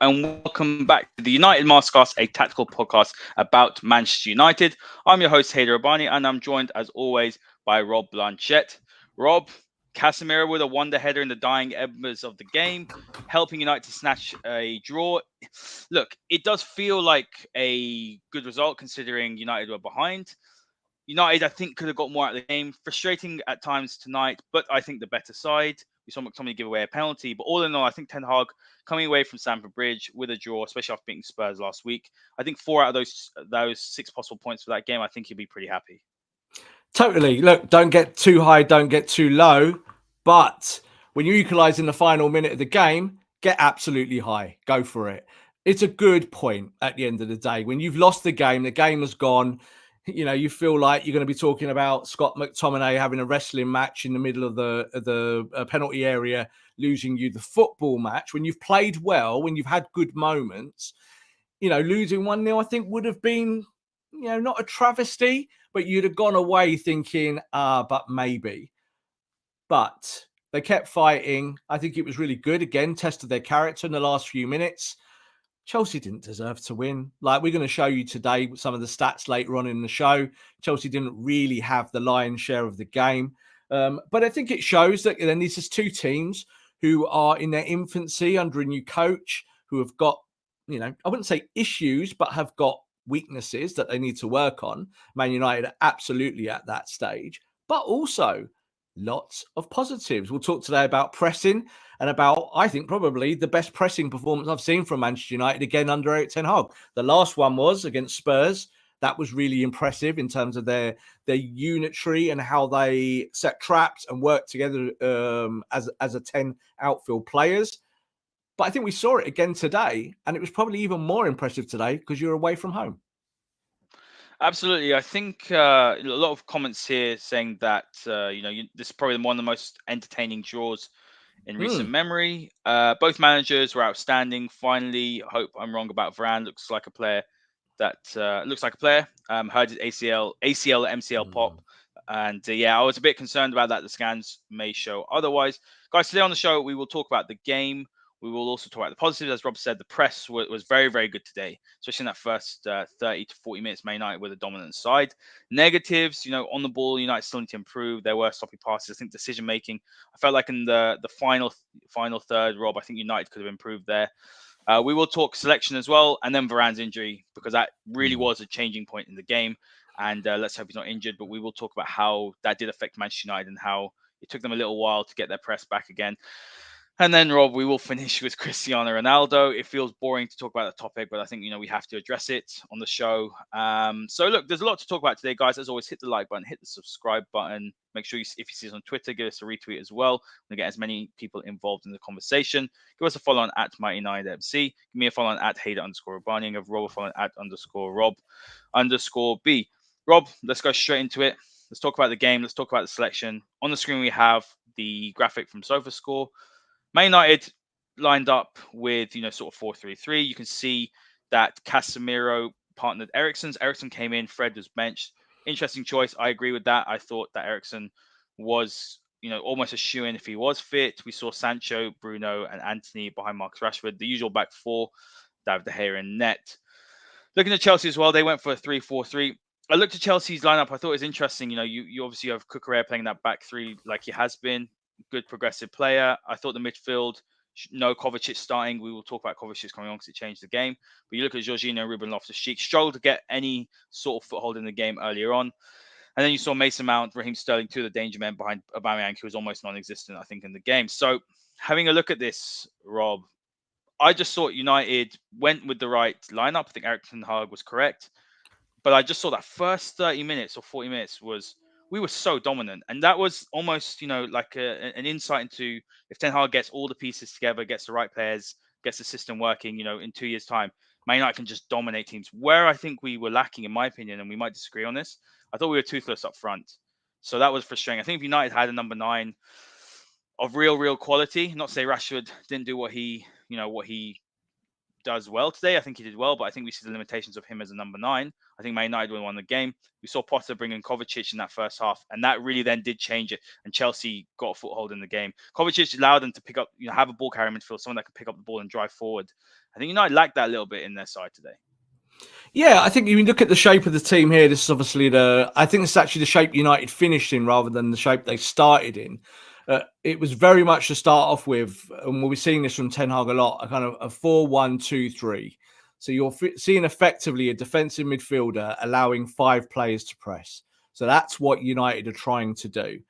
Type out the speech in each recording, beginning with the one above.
and welcome back to the United Masterclass, a tactical podcast about Manchester United. I'm your host, Haider Rubbani, and I'm joined, as always, by Rob Blanchette. Rob, Casemiro with a wonder header in the dying embers of the game, helping United to snatch a draw. Look, it does feel like a good result considering United were behind. United, I think, could have got more out of the game. Frustrating at times tonight, but I think the better side. We saw McTominay give away a penalty, but all in all, I think Ten Hag coming away from Stamford Bridge with a draw, especially after beating Spurs last week. I think four out of those those six possible points for that game, I think he'll be pretty happy. Totally. Look, don't get too high, don't get too low. But when you equalize in the final minute of the game, get absolutely high. Go for it. It's a good point at the end of the day. When you've lost the game, the game has gone you know, you feel like you're going to be talking about Scott McTominay having a wrestling match in the middle of the of the uh, penalty area, losing you the football match. When you've played well, when you've had good moments, you know, losing one 0 I think would have been, you know, not a travesty, but you'd have gone away thinking, ah, but maybe. But they kept fighting. I think it was really good. Again, tested their character in the last few minutes. Chelsea didn't deserve to win. Like we're going to show you today some of the stats later on in the show. Chelsea didn't really have the lion's share of the game. Um, but I think it shows that then this is two teams who are in their infancy under a new coach, who have got, you know, I wouldn't say issues, but have got weaknesses that they need to work on. Man United are absolutely at that stage, but also lots of positives. We'll talk today about pressing and about, I think, probably the best pressing performance I've seen from Manchester United again under Erik Ten Hag. The last one was against Spurs. That was really impressive in terms of their their unitary and how they set traps and work together um, as as a ten outfield players. But I think we saw it again today, and it was probably even more impressive today because you're away from home. Absolutely, I think uh, a lot of comments here saying that uh, you know you, this is probably one of the most entertaining draws in recent mm. memory. Uh, both managers were outstanding. Finally, hope I'm wrong about Varane. Looks like a player that uh, looks like a player. Um, heard his ACL, ACL, MCL mm. pop, and uh, yeah, I was a bit concerned about that. The scans may show otherwise. Guys, today on the show we will talk about the game. We will also talk about the positives. As Rob said, the press was, was very, very good today, especially in that first uh, 30 to 40 minutes. Man United with a dominant side. Negatives, you know, on the ball, United still need to improve. There were sloppy passes. I think decision making. I felt like in the the final final third, Rob, I think United could have improved there. Uh, we will talk selection as well, and then Varane's injury because that really mm. was a changing point in the game. And uh, let's hope he's not injured. But we will talk about how that did affect Manchester United and how it took them a little while to get their press back again. And then, Rob, we will finish with Cristiano Ronaldo. It feels boring to talk about the topic, but I think you know we have to address it on the show. Um, so, look, there's a lot to talk about today, guys. As always, hit the like button, hit the subscribe button. Make sure you, if you see us on Twitter, give us a retweet as well. to get as many people involved in the conversation. Give us a follow on at Mighty Nine MC. Give me a follow on at Haider underscore Rubbani and give Rob a follow on at underscore Rob underscore B. Rob, let's go straight into it. Let's talk about the game. Let's talk about the selection. On the screen, we have the graphic from SofaScore. Man United lined up with you know sort of four three three. You can see that Casemiro partnered Eriksen's. Eriksen came in. Fred was benched. Interesting choice. I agree with that. I thought that Eriksen was you know almost a shoe in if he was fit. We saw Sancho, Bruno, and Antony behind Marcus Rashford. The usual back four. David De Gea in net. Looking at Chelsea as well, they went for a 3 4 3. I looked at Chelsea's lineup. I thought it was interesting. You know, you, you obviously have Cucurella playing that back three like he has been good progressive player. I thought the midfield, no Kovacic starting. We will talk about Kovacic coming on because it changed the game. But you look at Jorginho, Ruben Loftus-Cheek, struggled to get any sort of foothold in the game earlier on. And then you saw Mason Mount, Raheem Sterling, two of the danger men behind Aubameyang, who was almost non-existent, I think, in the game. So having a look at this, Rob, I just thought United went with the right lineup. I think Erik Ten Hag was correct. But I just saw that first 30 minutes or 40 minutes was – we were so dominant, and that was almost you know like a, an insight into if Ten Hag gets all the pieces together, gets the right players, gets the system working, you know, in two years' time, Man United can just dominate teams. Where I think we were lacking, in my opinion, and we might disagree on this, I thought we were toothless up front, so that was frustrating. I think if United had a number nine of real, real quality, not say Rashford didn't do what he, you know, what he does well today. I think he did well, but I think we see the limitations of him as a number nine. I think Man United won the game. We saw Potter bring in Kovacic in that first half, and that really then did change it. And Chelsea got a foothold in the game. Kovacic allowed them to pick up, you know, have a ball carrier midfield, someone that could pick up the ball and drive forward. I think United lacked that a little bit in their side today. Yeah, I think if you look at the shape of the team here. This is obviously the. I think it's actually the shape United finished in rather than the shape they started in. Uh, it was very much to start off with, and we'll be seeing this from Ten Hag a lot, a kind of a 4 1 2 3. So you're f- seeing effectively a defensive midfielder allowing five players to press. So that's what United are trying to do.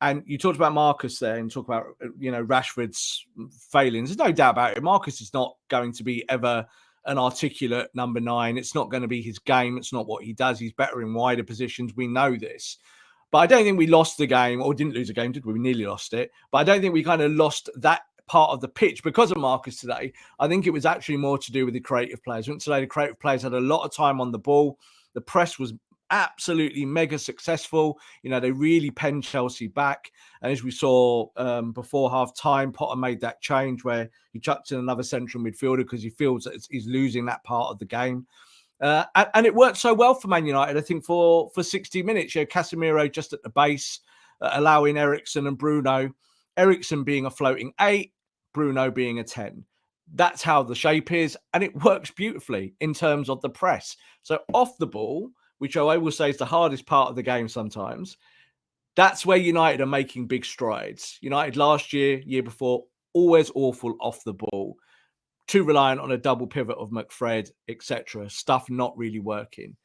And you talked about Marcus there and talk about, you know, Rashford's failings. There's no doubt about it. Marcus is not going to be ever an articulate number nine. It's not going to be his game. It's not what he does. He's better in wider positions. We know this. But I don't think we lost the game or didn't lose a game, did we? We nearly lost it. But I don't think we kind of lost that part of the pitch because of Marcus today. I think it was actually more to do with the creative players. Today, the creative players had a lot of time on the ball. The press was absolutely mega successful. You know, they really penned Chelsea back. And as we saw um, before half time, Potter made that change where he chucked in another central midfielder because he feels that he's losing that part of the game. Uh, and, and, it worked so well for Man United. I think for for 60 minutes, you know, Casemiro just at the base, uh, allowing Eriksen and Bruno, Eriksen being a floating eight, Bruno being a 10. That's how the shape is, and it works beautifully in terms of the press. So off the ball, which I will say is the hardest part of the game sometimes, that's where United are making big strides. United last year, year before, always awful off the ball too reliant on a double pivot of McFred, etc. Stuff not really working.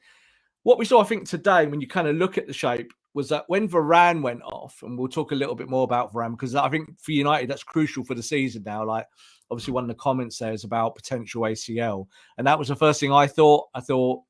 What we saw, I think, today, when you kind of look at the shape, was that when Varane went off, and we'll talk a little bit more about Varane because I think for United that's crucial for the season now. Like, obviously, one of the comments there is about potential ACL, and that was the first thing I thought. I thought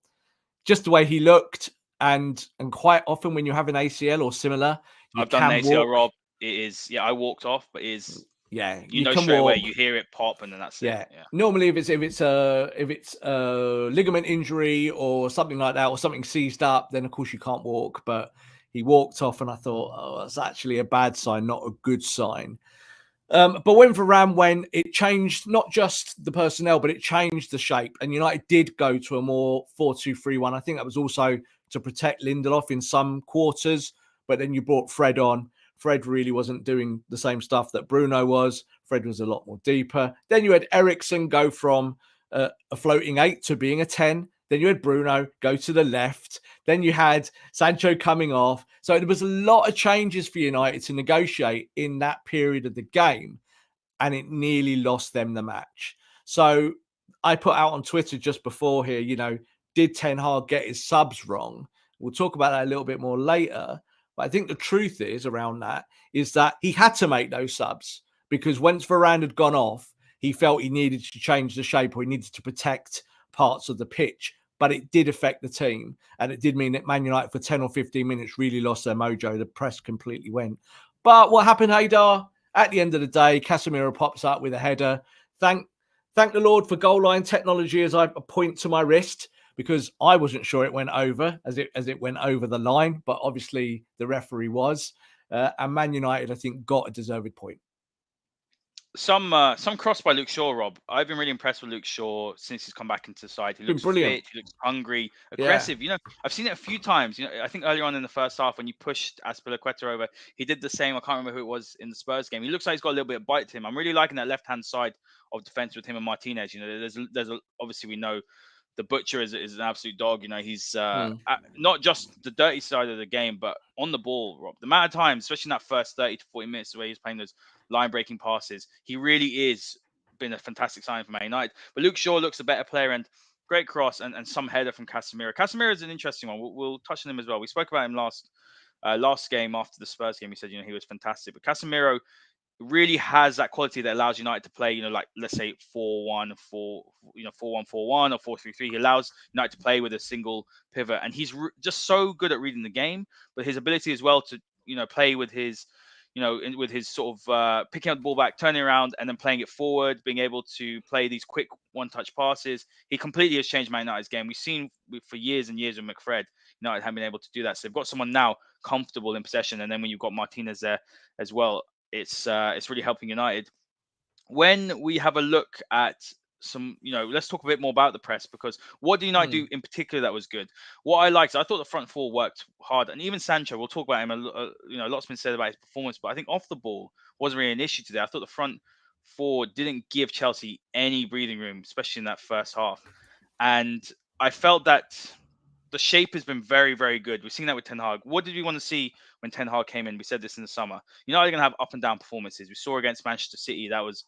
just the way he looked, and and quite often when you have an ACL or similar, I've done an ACL, walk. Rob. It is yeah, I walked off, but it is mm. Yeah, you, you know straight walk. away. You hear it pop, and then that's yeah. it. Yeah. Normally, if it's if it's a if it's a ligament injury or something like that, or something seized up, then of course you can't walk. But he walked off, and I thought, oh, that's actually a bad sign, not a good sign. Um, but when Varane went, it changed not just the personnel, but it changed the shape. And United did go to a more 4 2 3 1. I think that was also to protect Lindelof in some quarters. But then you brought Fred on Fred really wasn't doing the same stuff that Bruno was. Fred was a lot more deeper. Then you had Eriksen go from uh, a floating eight to being a 10. Then you had Bruno go to the left. Then you had Sancho coming off. So there was a lot of changes for United to negotiate in that period of the game. And it nearly lost them the match. So I put out on Twitter just before here, you know, did Ten Hag get his subs wrong? We'll talk about that a little bit more later. But I think the truth is around that is that he had to make those subs because once Varane had gone off, he felt he needed to change the shape or he needed to protect parts of the pitch. But it did affect the team. And it did mean that Man United for 10 or 15 minutes really lost their mojo. The press completely went. But what happened, Haider? At the end of the day, Casemiro pops up with a header. Thank thank the Lord for goal line technology as I point to my wrist because I wasn't sure it went over as it as it went over the line, but obviously the referee was. Uh, and Man United, I think, got a deserved point. Some uh, some cross by Luke Shaw, Rob. I've been really impressed with Luke Shaw since he's come back into the side. He looks brilliant. Fit, he looks hungry, aggressive. Yeah. You know, I've seen it a few times. You know, I think earlier on in the first half when you pushed Azpilicueta over, he did the same. I can't remember who it was in the Spurs game. He looks like he's got a little bit of bite to him. I'm really liking that left hand side of defense with him and Martinez. You know, there's there's a, obviously we know the butcher is, is an absolute dog. You know, he's uh, mm. not just the dirty side of the game, but on the ball, Rob. The amount of time, especially in that first 30 to 40 minutes where he's playing those line breaking passes, he really is been a fantastic sign for Man United. But Luke Shaw looks a better player and great cross and, and some header from Casemiro. Casemiro is an interesting one. We'll, we'll touch on him as well. We spoke about him last uh, last game after the Spurs game. We said, you know, he was fantastic. But Casemiro really has that quality that allows United to play, you know, like let's say 4 1, 4, you know, 4 1, 4 1 or 4 3 3. He allows United to play with a single pivot. And he's re- just so good at reading the game, but his ability as well to, you know, play with his, you know, in, with his sort of uh, picking up the ball back, turning around, and then playing it forward, being able to play these quick one touch passes. He completely has changed Man United's game. We've seen for years and years with McFred, United haven't been able to do that. So they've got someone now comfortable in possession. And then when you've got Martinez there as well, it's uh, it's really helping United. When we have a look at some, you know, let's talk a bit more about the press because what did United mm. do in particular that was good? What I liked, I thought the front four worked hard, and even Sancho. We'll talk about him. A, a, you know, a lot's been said about his performance, but I think off the ball wasn't really an issue today. I thought the front four didn't give Chelsea any breathing room, especially in that first half. And I felt that the shape has been very, very good. We've seen that with Ten Hag. What did we want to see when Ten Hag came in? We said this in the summer. You're not going to have up and down performances. We saw against Manchester City that was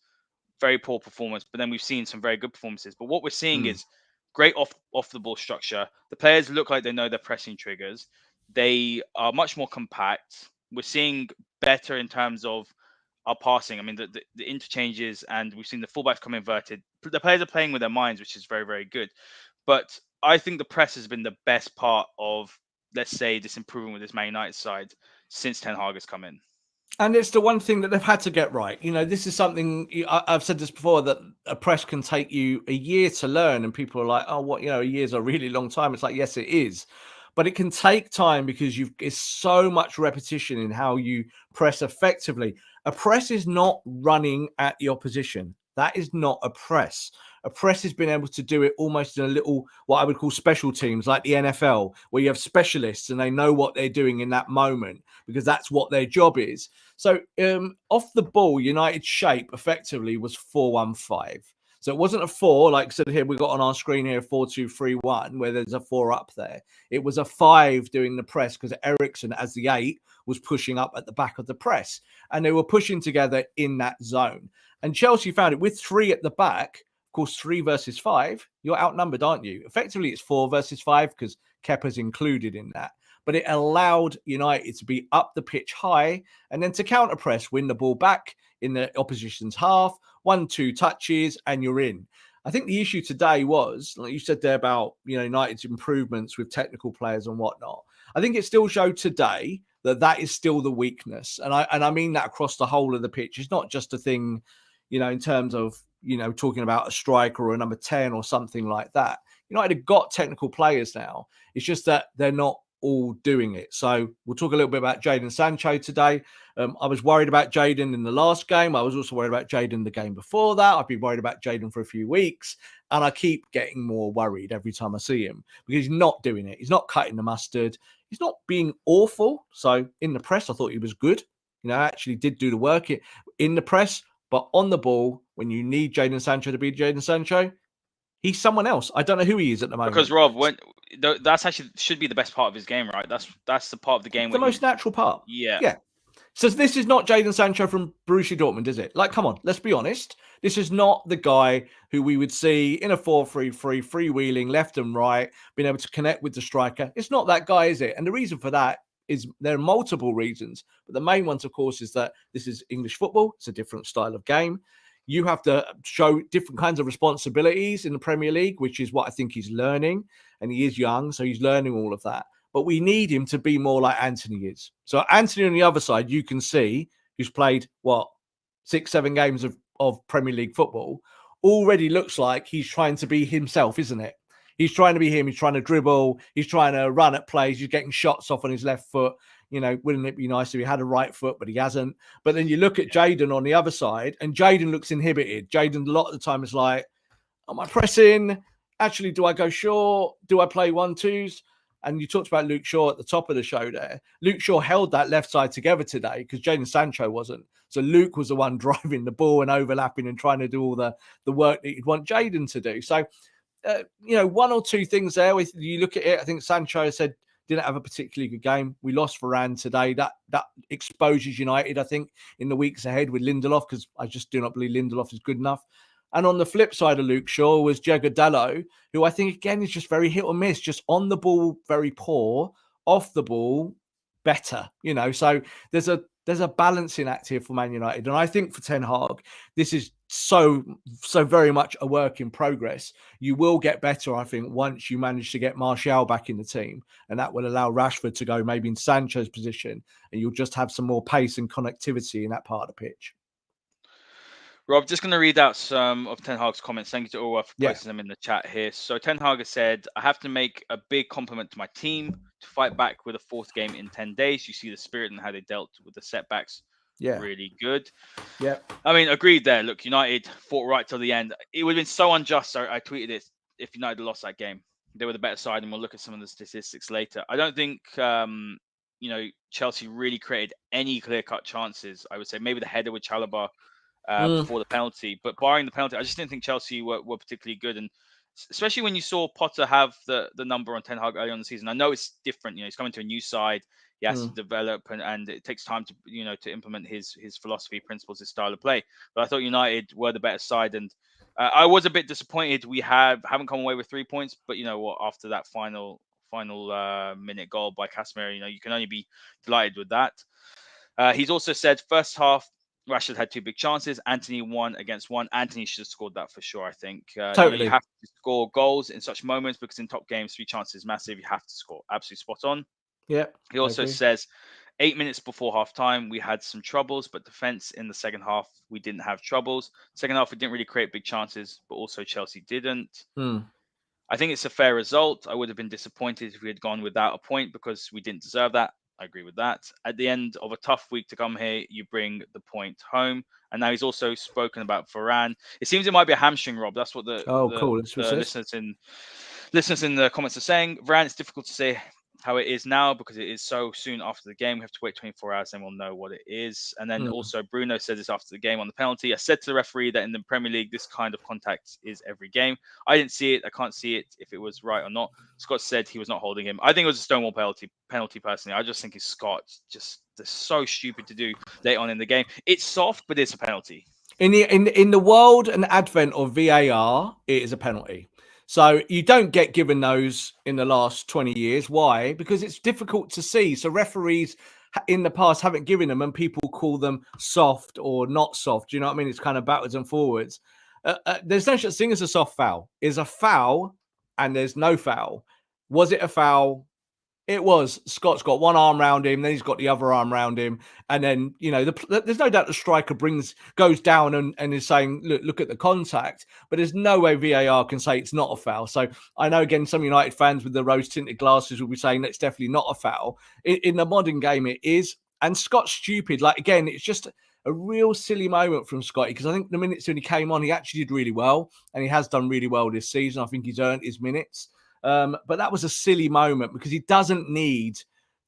very poor performance, but then we've seen some very good performances. But what we're seeing mm. is great off off the ball structure. The players look like they know their pressing triggers. They are much more compact. We're seeing better in terms of our passing. I mean, the, the, the, interchanges, and we've seen the fullbacks come inverted. The players are playing with their minds, which is very, very good. But I think the press has been the best part of, let's say, this improvement with this Man United side since Ten Hag has come in. And it's the one thing that they've had to get right. You know, this is something I've said this before that a press can take you a year to learn, and people are like, "Oh, what? You know, a year's a really long time." It's like, yes, it is, but it can take time because you've it's so much repetition in how you press effectively. A press is not running at the opposition. That is not a press. A press has been able to do it almost in a little what I would call special teams like the NFL, where you have specialists and they know what they're doing in that moment because that's what their job is. So um, off the ball, United shape effectively was 415. So it wasn't a four, like I said here, we got on our screen here, four, two, three, one, where there's a four up there. It was a five doing the press because Eriksen, as the eight, was pushing up at the back of the press. And they were pushing together in that zone. And Chelsea found it with three at the back. Course, three versus five, you're outnumbered, aren't you? Effectively, it's four versus five because Kepa's included in that. But it allowed United to be up the pitch high and then to counter press, win the ball back in the opposition's half, one, two touches, and you're in. I think the issue today was, like you said there about you know United's improvements with technical players and whatnot. I think it still showed today that that is still the weakness, and I and I mean that across the whole of the pitch. It's not just a thing, you know, in terms of you know talking about a striker or a number ten or something like that. United have got technical players now. It's just that they're not all doing it. So we'll talk a little bit about Jadon Sancho today. Um, I was worried about Jadon in the last game. I was also worried about Jadon the game before that. I've been worried about Jadon for a few weeks, and I keep getting more worried every time I see him because he's not doing it. He's not cutting the mustard. He's not being awful. So in the press, I thought he was good. You know, I actually did do the work in the press, but on the ball, when you need Jadon Sancho to be Jadon Sancho, he's someone else. I don't know who he is at the moment. Because Rob, when that's actually should be the best part of his game, right? That's that's the part of the game. The most natural part. Yeah. Yeah. So this is not Jadon Sancho from Borussia Dortmund, is it? Like, come on, let's be honest. This is not the guy who we would see in a 4-3-3, freewheeling left and right, being able to connect with the striker. It's not that guy, is it? And the reason for that is there are multiple reasons, but the main ones, of course, is that this is English football. It's a different style of game. You have to show different kinds of responsibilities in the Premier League, which is what I think he's learning. And he is young, so he's learning all of that but we need him to be more like Antony is. So Antony on the other side, you can see who's played what six, seven games of, of Premier League football, already looks like he's trying to be himself, isn't it? He's trying to be him. He's trying to dribble. He's trying to run at plays. He's getting shots off on his left foot. You know, wouldn't it be nice if he had a right foot, but he hasn't. But then you look at Jadon on the other side, and Jadon looks inhibited. Jadon, a lot of the time, is like, Am I pressing? Actually, do I go short? Do I play one twos? And you talked about Luke Shaw at the top of the show there. Luke Shaw held that left side together today because Jadon Sancho wasn't. So Luke was the one driving the ball and overlapping and trying to do all the, the work that you'd want Jadon to do. So, uh, you know, one or two things there. With you look at it, I think Sancho said didn't have a particularly good game. We lost Varane today. That that exposes United, I think, in the weeks ahead with Lindelof because I just do not believe Lindelof is good enough. And on the flip side of Luke Shaw was Diogo who I think again is just very hit or miss, just on the ball, very poor, off the ball, better. You know, so there's a there's a balancing act here for Man United. And I think for Ten Hag, this is so so very much a work in progress. You will get better, I think, once you manage to get Martial back in the team. And that will allow Rashford to go maybe in Sancho's position. And you'll just have some more pace and connectivity in that part of the pitch. Rob, just going to read out some of Ten Hag's comments. Thank you to all for yeah. posting them in the chat here. So Ten Hag has said, "I have to make a big compliment to my team to fight back with a fourth game in ten days. You see the spirit and how they dealt with the setbacks. Yeah, really good. Yeah, I mean, agreed there. Look, United fought right till the end. It would have been so unjust. I, I tweeted it if United lost that game. They were the better side, and we'll look at some of the statistics later. I don't think um, you know Chelsea really created any clear cut chances. I would say maybe the header with Chalobah uh, mm. before the penalty. But barring the penalty, I just didn't think Chelsea were, were particularly good. And especially when you saw Potter have the, the number on Ten Hag early on the season. I know it's different. You know, he's coming to a new side. He has mm. to develop, and, and it takes time to you know to implement his his philosophy, principles, his style of play. But I thought United were the better side, and uh, I was a bit disappointed. We have haven't come away with three points, but you know what? After that final final uh, minute goal by Casemiro, you know you can only be delighted with that. Uh, he's also said first half Rashford had two big chances. Antony one against one. Antony should have scored that for sure. I think. Uh, totally. You have to score goals in such moments because in top games, three chances is massive. You have to score. Absolutely spot on. Yeah. He also says, eight minutes before half time, we had some troubles, but defense in the second half, we didn't have troubles. Second half, we didn't really create big chances, but also Chelsea didn't. Hmm. I think it's a fair result. I would have been disappointed if we had gone without a point because we didn't deserve that. I agree with that. At the end of a tough week to come here, you bring the point home. And now he's also spoken about Varane. It seems it might be a hamstring, Rob. That's what the, oh, the, cool. the listeners in listeners in the comments are saying. Varane, it's difficult to say how it is now because it is so soon after the game. We have to wait 24 hours and we'll know what it is. And then mm. also Bruno said this after the game on the penalty. I said to the referee that in the Premier League, this kind of contact is every game. I didn't see it. I can't see it if it was right or not. Scott said he was not holding him. I think it was a Stonewall penalty. Penalty personally, I just think it's Scott just so stupid to do late on in the game. It's soft, but it's a penalty. In the in in the world and advent of VAR, it is a penalty. So you don't get given those in the last 20 years. Why? Because it's difficult to see. So referees in the past haven't given them and people call them soft or not soft. Do you know what I mean? It's kind of backwards and forwards. Uh, uh, there's no such thing as a soft foul. Is a foul and there's no foul. Was it a foul? It was. Scott's got one arm around him, then he's got the other arm around him, and then you know, the, there's no doubt the striker brings goes down and, and is saying, "Look, look at the contact." But there's no way VAR can say it's not a foul. So I know again, some United fans with the rose tinted glasses will be saying that's definitely not a foul. In, in the modern game, it is. And Scott's stupid. Like again, it's just a real silly moment from Scotty because I think the minutes when he came on, he actually did really well, and he has done really well this season. I think he's earned his minutes. Um, but that was a silly moment because he doesn't need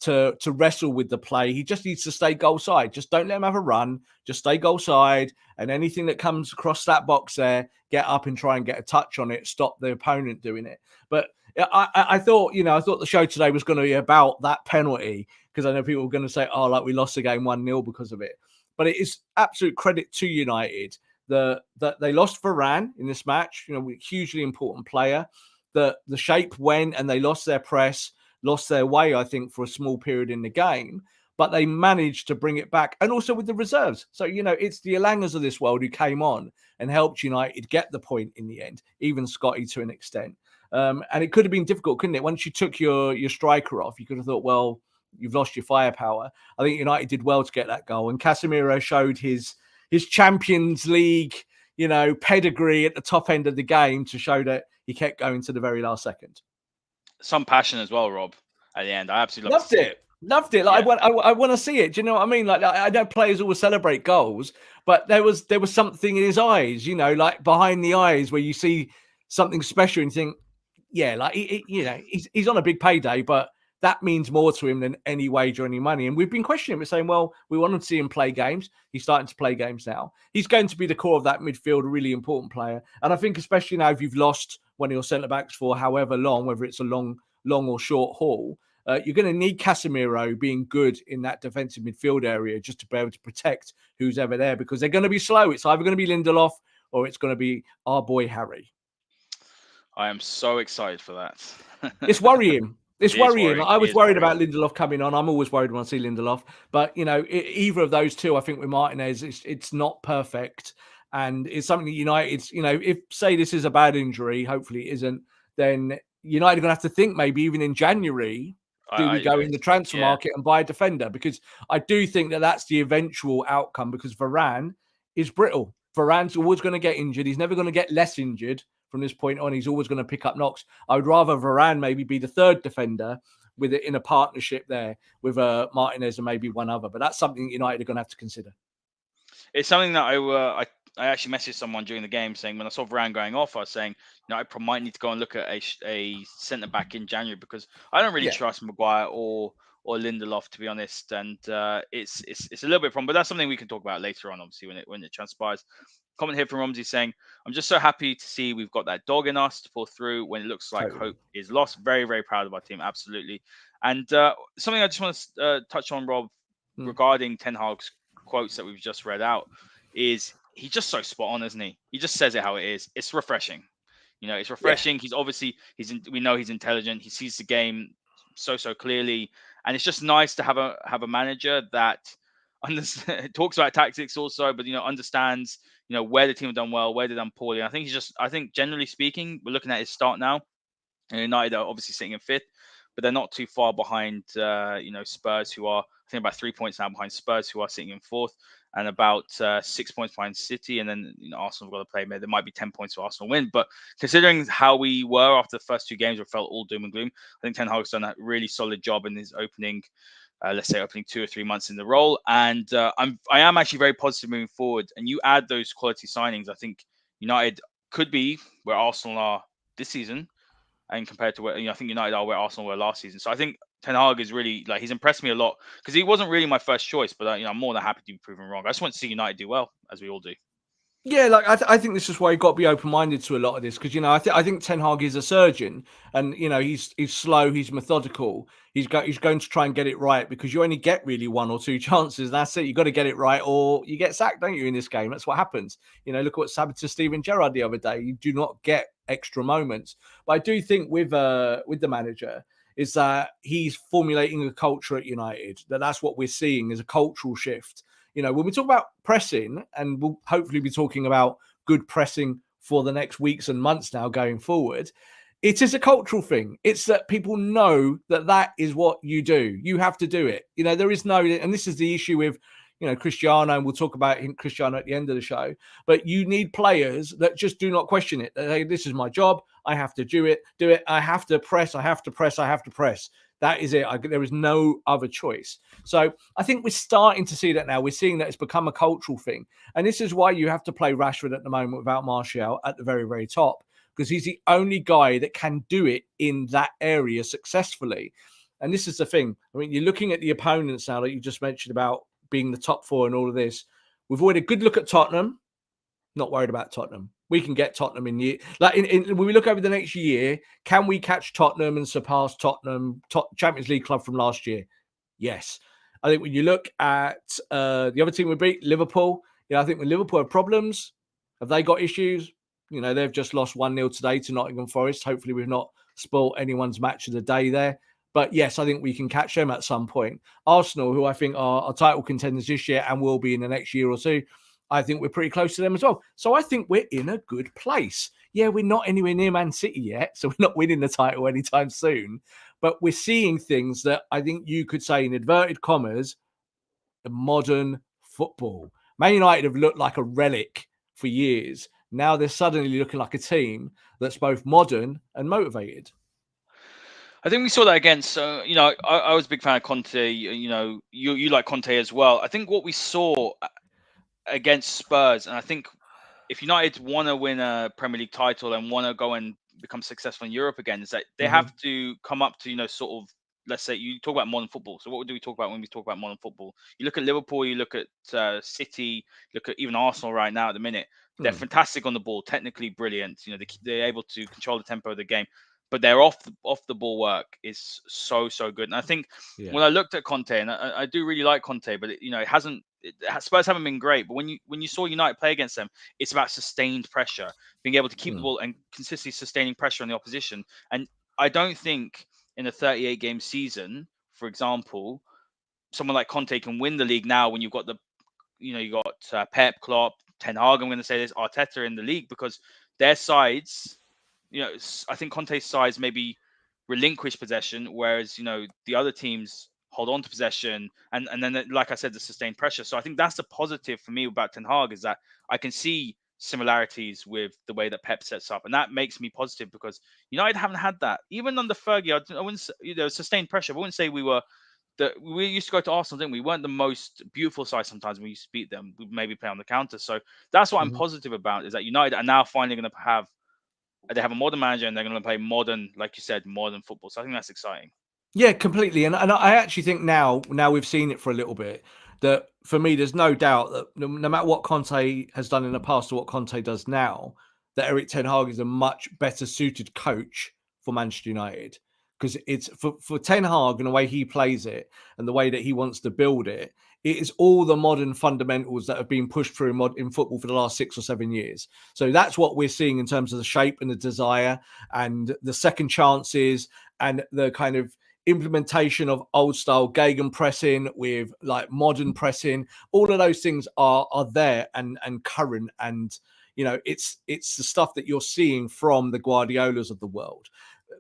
to to wrestle with the play. He just needs to stay goal side. Just don't let him have a run. Just stay goal side, and anything that comes across that box there, get up and try and get a touch on it. Stop the opponent doing it. But I, I thought, you know, I thought the show today was going to be about that penalty because I know people were going to say, "Oh, like we lost the game one 0 because of it." But it is absolute credit to United that that they lost Varane in this match. You know, hugely important player the the shape went and they lost their press, lost their way, I think, for a small period in the game. But they managed to bring it back, and also with the reserves. So you know, it's the Elangas of this world who came on and helped United get the point in the end, even Scotty to an extent. Um, and it could have been difficult, couldn't it? Once you took your your striker off, you could have thought, well, you've lost your firepower. I think United did well to get that goal, and Casemiro showed his his Champions League, you know, pedigree at the top end of the game to show that he kept going to the very last second. Some passion as well, Rob. At the end, I absolutely loved, it. it. Loved it. Like yeah. I want, I, I want to see it. Do you know what I mean? Like I know players always celebrate goals, but there was there was something in his eyes, you know, like behind the eyes where you see something special and think, yeah, like he, he, you know, he's he's on a big payday, but that means more to him than any wage or any money. And we've been questioning him, saying, well, we want to see him play games. He's starting to play games now. He's going to be the core of that midfield, a really important player. And I think, especially now, if you've lost one of your centre backs for however long, whether it's a long, long or short haul, uh, you're going to need Casemiro being good in that defensive midfield area just to be able to protect who's ever there because they're going to be slow. It's either going to be Lindelof or it's going to be our boy Harry. I am so excited for that. it's worrying. It's it worrying. I was worried about Lindelof coming on. I'm always worried when I see Lindelof. But you know, it, either of those two, I think with Martinez, it's it's not perfect, and it's something United. You know, if say this is a bad injury, hopefully it isn't. Then United are going to have to think maybe even in January, do I, we go I, in the transfer yeah. market and buy a defender? Because I do think that that's the eventual outcome. Because Varane is brittle. Varane's always going to get injured. He's never going to get less injured from this point on. He's always going to pick up knocks. I would rather Varane maybe be the third defender with it in a partnership there with uh, Martinez and maybe one other. But that's something United are going to have to consider. It's something that I uh, I I actually messaged someone during the game saying when I saw Varane going off, I was saying, you know, I might need to go and look at a, a centre back in January because I don't really yeah. trust Maguire or or Lindelof, to be honest. And uh, it's it's it's a little bit from, but that's something we can talk about later on, obviously, when it when it transpires. Comment here from Romsey saying, "I'm just so happy to see we've got that dog in us to pull through when it looks like totally. hope is lost. Very very proud of our team, absolutely. And uh, something I just want to uh, touch on, Rob, mm. regarding Ten Hag's quotes that we've just read out, is he's just so spot on, isn't he? He just says it how it is. It's refreshing. You know, it's refreshing. Yeah. He's obviously he's in, we know he's intelligent. He sees the game so so clearly, and it's just nice to have a have a manager that understands, talks about tactics also, but you know understands you know where the team have done well, where they've done poorly. I think he's just I think generally speaking, we're looking at his start now. And United are obviously sitting in fifth, but they're not too far behind uh, you know Spurs, who are I think about three points now behind Spurs, who are sitting in fourth and about uh, six points behind City, and then you know, Arsenal have got to play. Maybe there might be ten points for Arsenal win, but considering how we were after the first two games, we felt all doom and gloom. I think Ten Hag's done a really solid job in his opening. Uh, let's say opening two or three months in the role, and uh, I'm I am actually very positive moving forward. And you add those quality signings, I think United could be where Arsenal are this season, and compared to where you know, I think United are where Arsenal were last season. So I think Ten Hag is really like he's impressed me a lot because he wasn't really my first choice, but uh, you know I'm more than happy to be proven wrong. I just want to see United do well, as we all do. Yeah, like I, th- I think this is why you've got to be open minded to a lot of this because you know I think I think Ten Hag is a surgeon and you know he's he's slow, he's methodical, he's got he's going to try and get it right because you only get really one or two chances. That's it. You got to get it right or you get sacked, don't you? In this game, that's what happens. You know, look at what to Steven Gerrard the other day. You do not get extra moments, but I do think with uh with the manager is that he's formulating a culture at United. That that's what we're seeing is a cultural shift. You know, when we talk about pressing, and we'll hopefully be talking about good pressing for the next weeks and months now going forward. It is a cultural thing. It's that people know that that is what you do. You have to do it. You know, there is no, and this is the issue with you know Cristiano, and we'll talk about him, Cristiano at the end of the show. But you need players that just do not question it. They, this is my job. I have to do it. Do it. I have to press. I have to press. I have to press. That is it. I, there is no other choice. So I think we're starting to see that now. We're seeing that it's become a cultural thing, and this is why you have to play Rashford at the moment without Martial at the very very top because he's the only guy that can do it in that area successfully. And this is the thing. I mean, you're looking at the opponents now that you just mentioned about being the top four and all of this. We've already a good look at Tottenham. Not worried about Tottenham. We can get Tottenham in year. Like in, in, when we look over the next year, can we catch Tottenham and surpass Tottenham top, Champions League club from last year? Yes. I think when you look at uh, the other team we beat, Liverpool, you know, I think when Liverpool have problems, have they got issues? You know, they've just lost 1 0 today to Nottingham Forest. Hopefully, we've not spoilt anyone's match of the day there. But yes, I think we can catch them at some point. Arsenal, who I think are, are title contenders this year and will be in the next year or two, I think we're pretty close to them as well. So I think we're in a good place. Yeah, we're not anywhere near Man City yet, so we're not winning the title anytime soon. But we're seeing things that I think you could say in inverted commas, the modern football. Man United have looked like a relic for years. Now they're suddenly looking like a team that's both modern and motivated. I think we saw that against. So you know, I, I, was a big fan of Conte. You know, you you like Conte as well. I think what we saw uh, against Spurs, and I think if United want to win a Premier League title and want to go and become successful in Europe again, is that they mm-hmm. have to come up to you know sort of let's say you talk about modern football. So what do we talk about when we talk about modern football? You look at Liverpool, you look at uh, City, look at even Arsenal right now at the minute. They're mm. fantastic on the ball, technically brilliant. You know, they, they're able to control the tempo of the game but their off the, off the ball work is so so good. And I think yeah. when I looked at Conte, and I, I do really like Conte, but it, you know it hasn't. It, Spurs haven't been great, but when you when you saw United play against them, it's about sustained pressure, being able to keep mm. the ball and consistently sustaining pressure on the opposition. And I don't think in a 38 game season, for example, someone like Conte can win the league now when you've got the, you know, you got uh, Pep, Klopp, Ten Hag. I'm going to say this, Arteta in the league because their sides you know, I think Conte's sides maybe relinquish possession, whereas you know the other teams hold on to possession, and and then like I said, the sustained pressure. So I think that's the positive for me about Ten Hag is that I can see similarities with the way that Pep sets up, and that makes me positive because United haven't had that even under Fergie. I, I wouldn't you know sustained pressure. I wouldn't say we were. The, we used to go to Arsenal, didn't we? we? weren't the most beautiful side sometimes when we used to beat them. We maybe play on the counter. So that's what mm-hmm. I'm positive about is that United are now finally going to have Uh, they have a modern manager and they're going to play modern, like you said, modern football. So I think that's exciting. Yeah, completely. And and I actually think now now we've seen it for a little bit that for me there's no doubt that no, no matter what Conte has done in the past or what Conte does now, that Erik Ten Hag is a much better suited coach for Manchester United because it's for, for Ten Hag and the way he plays it and the way that he wants to build it. It is all the modern fundamentals that have been pushed through in, mod, in football for the last six or seven years. So that's what we're seeing in terms of the shape and the desire and the second chances and the kind of implementation of old style Gegen pressing with like modern pressing. All of those things are are there and and current and you know it's it's the stuff that you're seeing from the Guardiolas of the world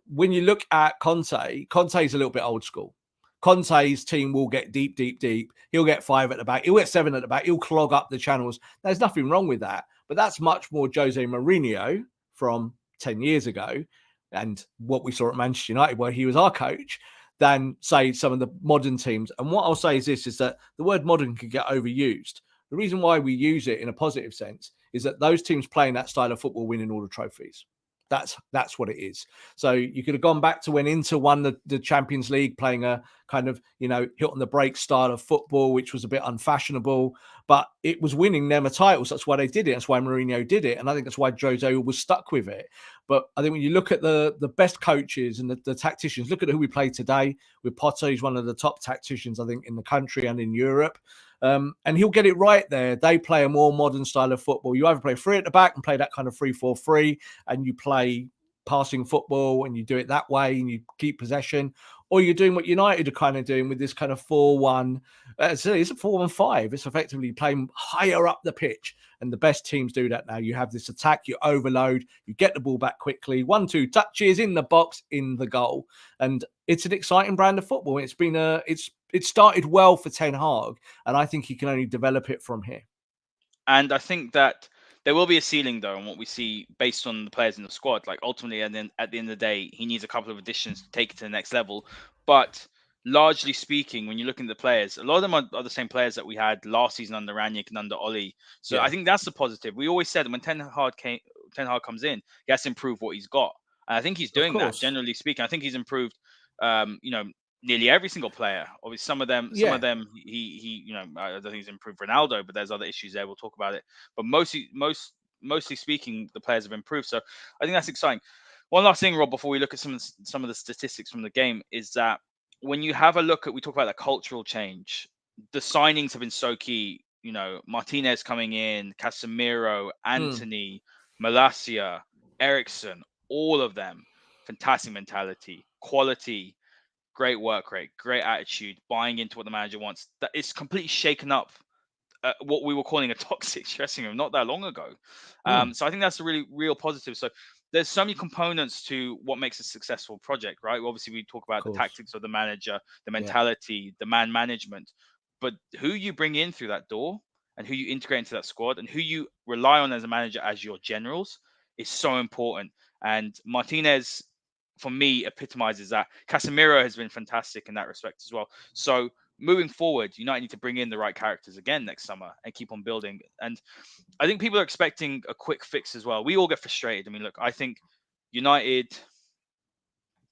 when you look at Conte, Conte's a little bit old school. Conte's team will get deep, deep, deep. He'll get five at the back. He'll get seven at the back. He'll clog up the channels. There's nothing wrong with that. But that's much more Jose Mourinho from 10 years ago and what we saw at Manchester United, where he was our coach, than say some of the modern teams. And what I'll say is this is that the word modern can get overused. The reason why we use it in a positive sense is that those teams playing that style of football winning all the trophies. That's that's what it is. So you could have gone back to when Inter won the, the Champions League, playing a kind of you know hit on the break style of football, which was a bit unfashionable, but it was winning them a titles. That's why they did it. That's why Mourinho did it, and I think that's why Jose was stuck with it. But I think when you look at the the best coaches and the, the tacticians, look at who we play today with Potter. He's one of the top tacticians I think in the country and in Europe. Um, and he'll get it right there. They play a more modern style of football. You either play three at the back and play that kind of three-four-three, and you play passing football and you do it that way and you keep possession, or you're doing what United are kind of doing with this kind of 4 1. Uh, it's a 4 1 5. It's effectively playing higher up the pitch. And the best teams do that now. You have this attack, you overload, you get the ball back quickly, one, two touches in the box, in the goal. And it's an exciting brand of football. It's been a, it's, it started well for Ten Hag, and I think he can only develop it from here. And I think that there will be a ceiling though on what we see based on the players in the squad. Like ultimately, and then at the end of the day, he needs a couple of additions to take it to the next level. But largely speaking, when you look at the players, a lot of them are, are, the same players that we had last season under Rangnick and under Ole. So yeah. I think that's the positive. We always said when Ten Hag came, Ten Hag comes in, he has to improve what he's got. And I think he's doing that. Generally speaking, I think he's improved. Um, you know, nearly every single player. Obviously, some of them, some yeah. of them, he he, you know, I don't think he's improved Ronaldo, but there's other issues there. We'll talk about it. But mostly, most mostly speaking, the players have improved. So I think that's exciting. One last thing, Rob, before we look at some of the, some of the statistics from the game, is that when you have a look at, we talk about the cultural change. The signings have been so key. You know, Martinez coming in, Casemiro, Anthony, Antony, mm. Malacia, Eriksen, all of them, fantastic mentality, quality, great work rate, great attitude, buying into what the manager wants. That is completely shaken up uh, what we were calling a toxic dressing room not that long ago. Mm. Um, so I think that's a really real positive. So there's so many components to what makes a successful project, right? Obviously, we talk about the tactics of the manager, the mentality, yeah. the man management, but who you bring in through that door and who you integrate into that squad and who you rely on as a manager as your generals is so important. And Martinez for me epitomizes that. Casemiro has been fantastic in that respect as well. So moving forward, United need to bring in the right characters again next summer and keep on building. And I think people are expecting a quick fix as well. We all get frustrated. I mean, look, I think United,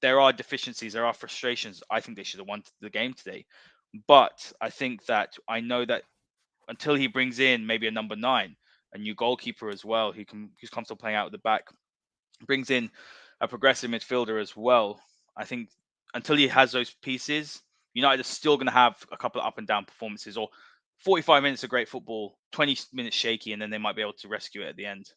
there are deficiencies, there are frustrations. I think they should have won the game today. But I think that I know that until he brings in maybe a number nine, a new goalkeeper as well, who can who's comfortable playing out at the back, brings in a progressive midfielder as well. I think until he has those pieces, United are still going to have a couple of up and down performances, or 45 minutes of great football, 20 minutes shaky, and then they might be able to rescue it at the end.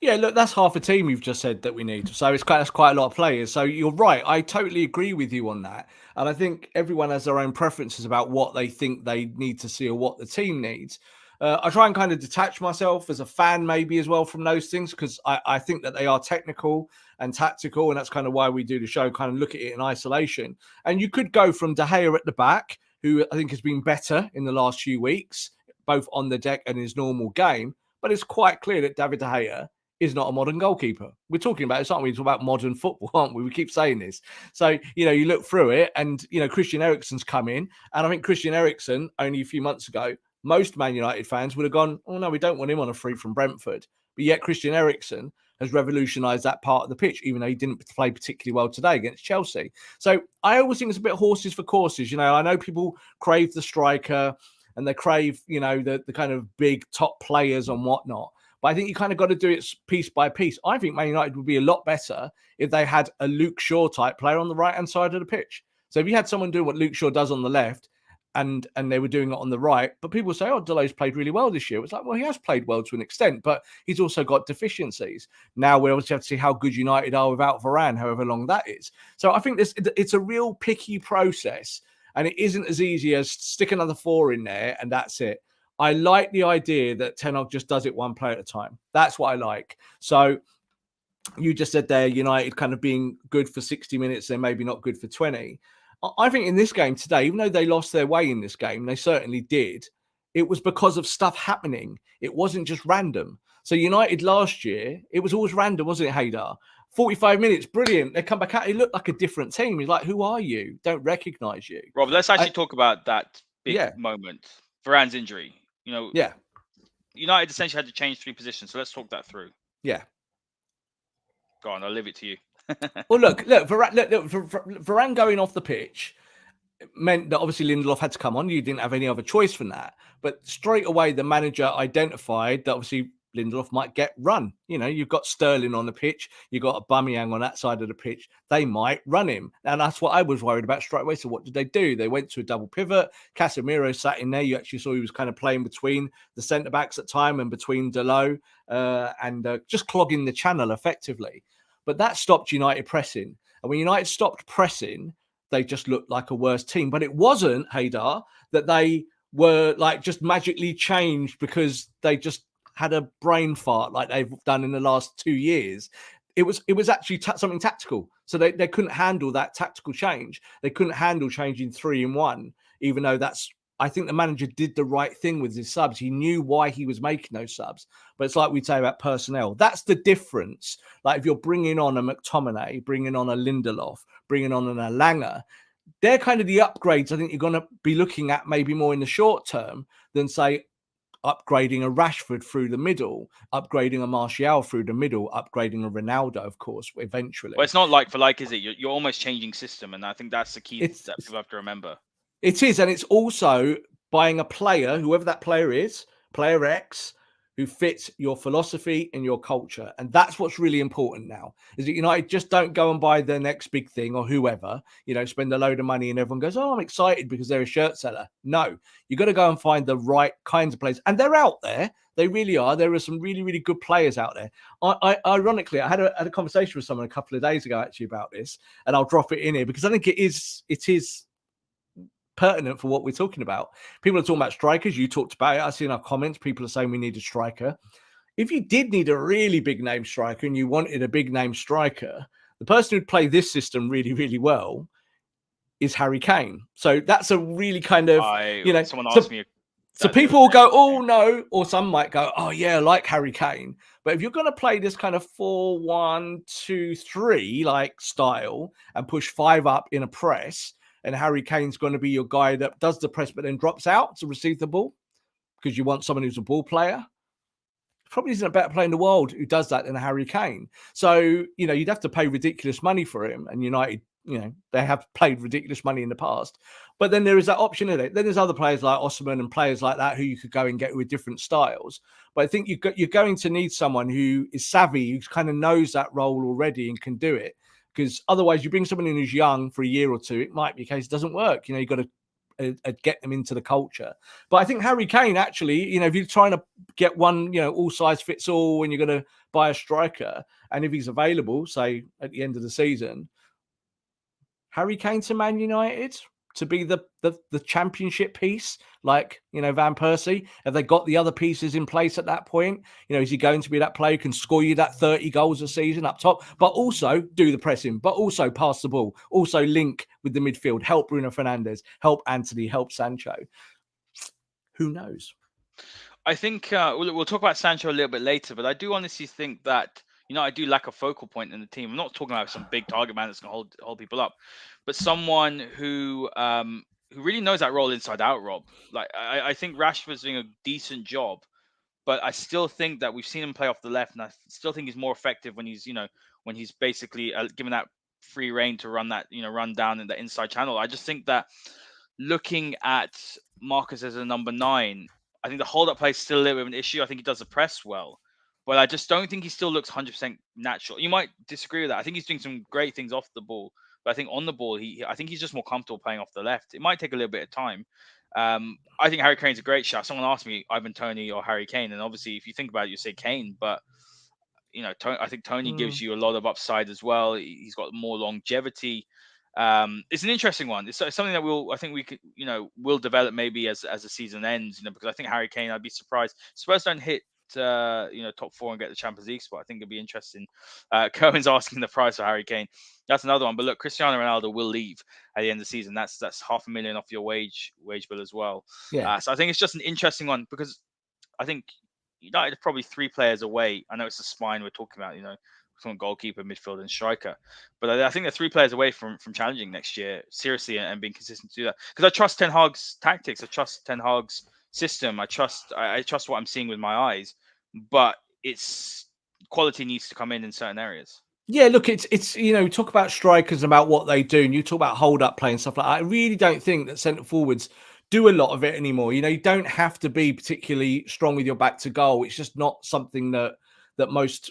Yeah, look, that's half a team you've just said that we need. So it's quite that's quite a lot of players. So you're right. I totally agree with you on that. And I think everyone has their own preferences about what they think they need to see or what the team needs. Uh, I try and kind of detach myself as a fan, maybe as well, from those things because I, I think that they are technical and tactical, and that's kind of why we do the show. Kind of look at it in isolation, and you could go from De Gea at the back, who I think has been better in the last few weeks, both on the deck and his normal game. But it's quite clear that David De Gea is not a modern goalkeeper. We're talking about this, aren't we? We're talking about modern football, aren't we? We keep saying this. So, you know, you look through it and, you know, Christian Eriksen's come in. And I think Christian Eriksen, only a few months ago, most Man United fans would have gone, oh, no, we don't want him on a free from Brentford. But yet Christian Eriksen has revolutionised that part of the pitch, even though he didn't play particularly well today against Chelsea. So I always think it's a bit horses for courses. You know, I know people crave the striker and they crave, you know, the, the kind of big top players and whatnot. But I think you kind of got to do it piece by piece. I think Man United would be a lot better if they had a Luke Shaw type player on the right hand side of the pitch. So if you had someone do what Luke Shaw does on the left, and and they were doing it on the right. But people say, "Oh, Dalot's played really well this year." It's like, well, he has played well to an extent, but he's also got deficiencies. Now we obviously have to see how good United are without Varane, however long that is. So I think this it's a real picky process, and it isn't as easy as stick another four in there and that's it. I like the idea that Ten Hag just does it one play at a time. That's what I like. So you just said there, United kind of being good for 60 minutes, they're maybe not good for 20. I think in this game today, even though they lost their way in this game, they certainly did. It was because of stuff happening. It wasn't just random. So United last year, it was always random, wasn't it, Haider? 45 minutes, brilliant. They come back out, it looked like a different team. He's like, who are you? Don't recognize you. Rob, let's actually I, talk about that big yeah. moment. Varane's injury. You know, yeah. United essentially had to change three positions. So let's talk that through. Yeah. Go on, I'll leave it to you well, look, look, Varane, look, look, Varane going off the pitch meant that obviously Lindelof had to come on. You didn't have any other choice from that. But straight away, the manager identified that obviously Lindelof might get run. You know, you've got Sterling on the pitch, you've got Aubameyang on that side of the pitch. They might run him, and that's what I was worried about straight away. So what did they do? They went to a double pivot. Casemiro sat in there. You actually saw he was kind of playing between the centre backs at time and between Dalot uh, and uh, just clogging the channel effectively. But that stopped United pressing. And when United stopped pressing, they just looked like a worse team. But it wasn't, Haider, that they were like just magically changed because they just had a brain fart like they've done in the last two years. It was it was actually t- something tactical. So they, they couldn't handle that tactical change. They couldn't handle changing three in one, even though that's I think the manager did the right thing with his subs. He knew why he was making those subs. But it's like we say about personnel. That's the difference. Like if you're bringing on a McTominay, bringing on a Lindelof, bringing on an Elanga, they're kind of the upgrades I think you're going to be looking at maybe more in the short term than say upgrading a Rashford through the middle, upgrading a Martial through the middle, upgrading a Ronaldo, of course, eventually. Well, it's not like for like, is it? You're, you're almost changing system, and I think that's the key it's, that people have to remember. It is, and it's also buying a player, whoever that player is, player X, who fits your philosophy and your culture. And that's what's really important now. Is that United just don't go and buy the next big thing or whoever, you know, spend a load of money and everyone goes, Oh, I'm excited because they're a shirt seller. No, you've got to go and find the right kinds of players. And they're out there. They really are. There are some really, really good players out there. I, I ironically, I had a, had a conversation with someone a couple of days ago actually about this, and I'll drop it in here because I think it is it is pertinent for what we're talking about. People are talking about strikers. You talked about it. I see in our comments, people are saying we need a striker. If you did need a really big name striker and you wanted a big name striker, the person who'd play this system really, really well is Harry Kane. So that's a really kind of I, you know. Someone asked so, me. So people will go, oh no, or some might go, oh yeah, I like Harry Kane. But if you're going to play this kind of four, one, two, three like style and push five up in a press, and Harry Kane's going to be your guy that does the press but then drops out to receive the ball because you want someone who's a ball player. Probably isn't a better player in the world who does that than Harry Kane. So, you know, you'd have to pay ridiculous money for him. And United, you know, they have played ridiculous money in the past. But then there is that option in it. Then there's other players like Osimhen and players like that who you could go and get with different styles. But I think you're going to need someone who is savvy, who kind of knows that role already and can do it because otherwise you bring someone in who's young for a year or two, it might be a case it doesn't work. You know, you've got to uh, uh, get them into the culture. But I think Harry Kane actually, you know, if you're trying to get one, you know, all size fits all, and you're going to buy a striker, and if he's available, say at the end of the season, Harry Kane to Man United, to be the, the the championship piece, like you know Van Persie? Have they got the other pieces in place at that point? You know, is he going to be that player who can score you that thirty goals a season up top, but also do the pressing, but also pass the ball, also link with the midfield, help Bruno Fernandes, help Antony, help Sancho. Who knows? I think uh, we'll, we'll talk about Sancho a little bit later, but I do honestly think that you know, I do lack a focal point in the team. I'm not talking about some big target man that's gonna hold hold people up, but someone who um who really knows that role inside out. Rob, like I, I think Rashford's doing a decent job, but I still think that we've seen him play off the left, and I still think he's more effective when he's you know when he's basically uh, given that free reign to run that you know run down in the inside channel. I just think that looking at Marcus as a number nine, I think the hold up play is still a little bit of an issue. I think he does the press well, but I just don't think he still looks 100% natural. You might disagree with that. I think he's doing some great things off the ball, but I think on the ball, he I think he's just more comfortable playing off the left. It might take a little bit of time. Um, I think Harry Kane's a great shot. Someone asked me Ivan Toney or Harry Kane, and obviously, if you think about it, you say Kane, but you know, I think Toney mm. gives you a lot of upside as well. He's got more longevity. Um, it's an interesting one. It's, something that we'll, I think we could, you know, will develop maybe as as the season ends. You know, because I think Harry Kane, I'd be surprised. Spurs don't hit uh, you know, top four and get the Champions League spot. I think it'd be interesting. Uh, Cohen's asking the price for Harry Kane. That's another one. But look, Cristiano Ronaldo will leave at the end of the season. That's that's half a million off your wage wage bill as well. Yeah. Uh, so I think it's just an interesting one because I think United are probably three players away. I know it's the spine we're talking about. You know, from goalkeeper, midfield, and striker. But I, I, think they're three players away from from challenging next year seriously and, and being consistent to do that. Because I trust Ten Hag's tactics. I trust Ten Hag's system. I trust I, I, trust what I'm seeing with my eyes. But it's quality needs to come in in certain areas. Yeah, look, it's it's you know talk about strikers about what they do, and you talk about hold up play and stuff like that. I really don't think that centre forwards do a lot of it anymore. You know, you don't have to be particularly strong with your back to goal. It's just not something that that most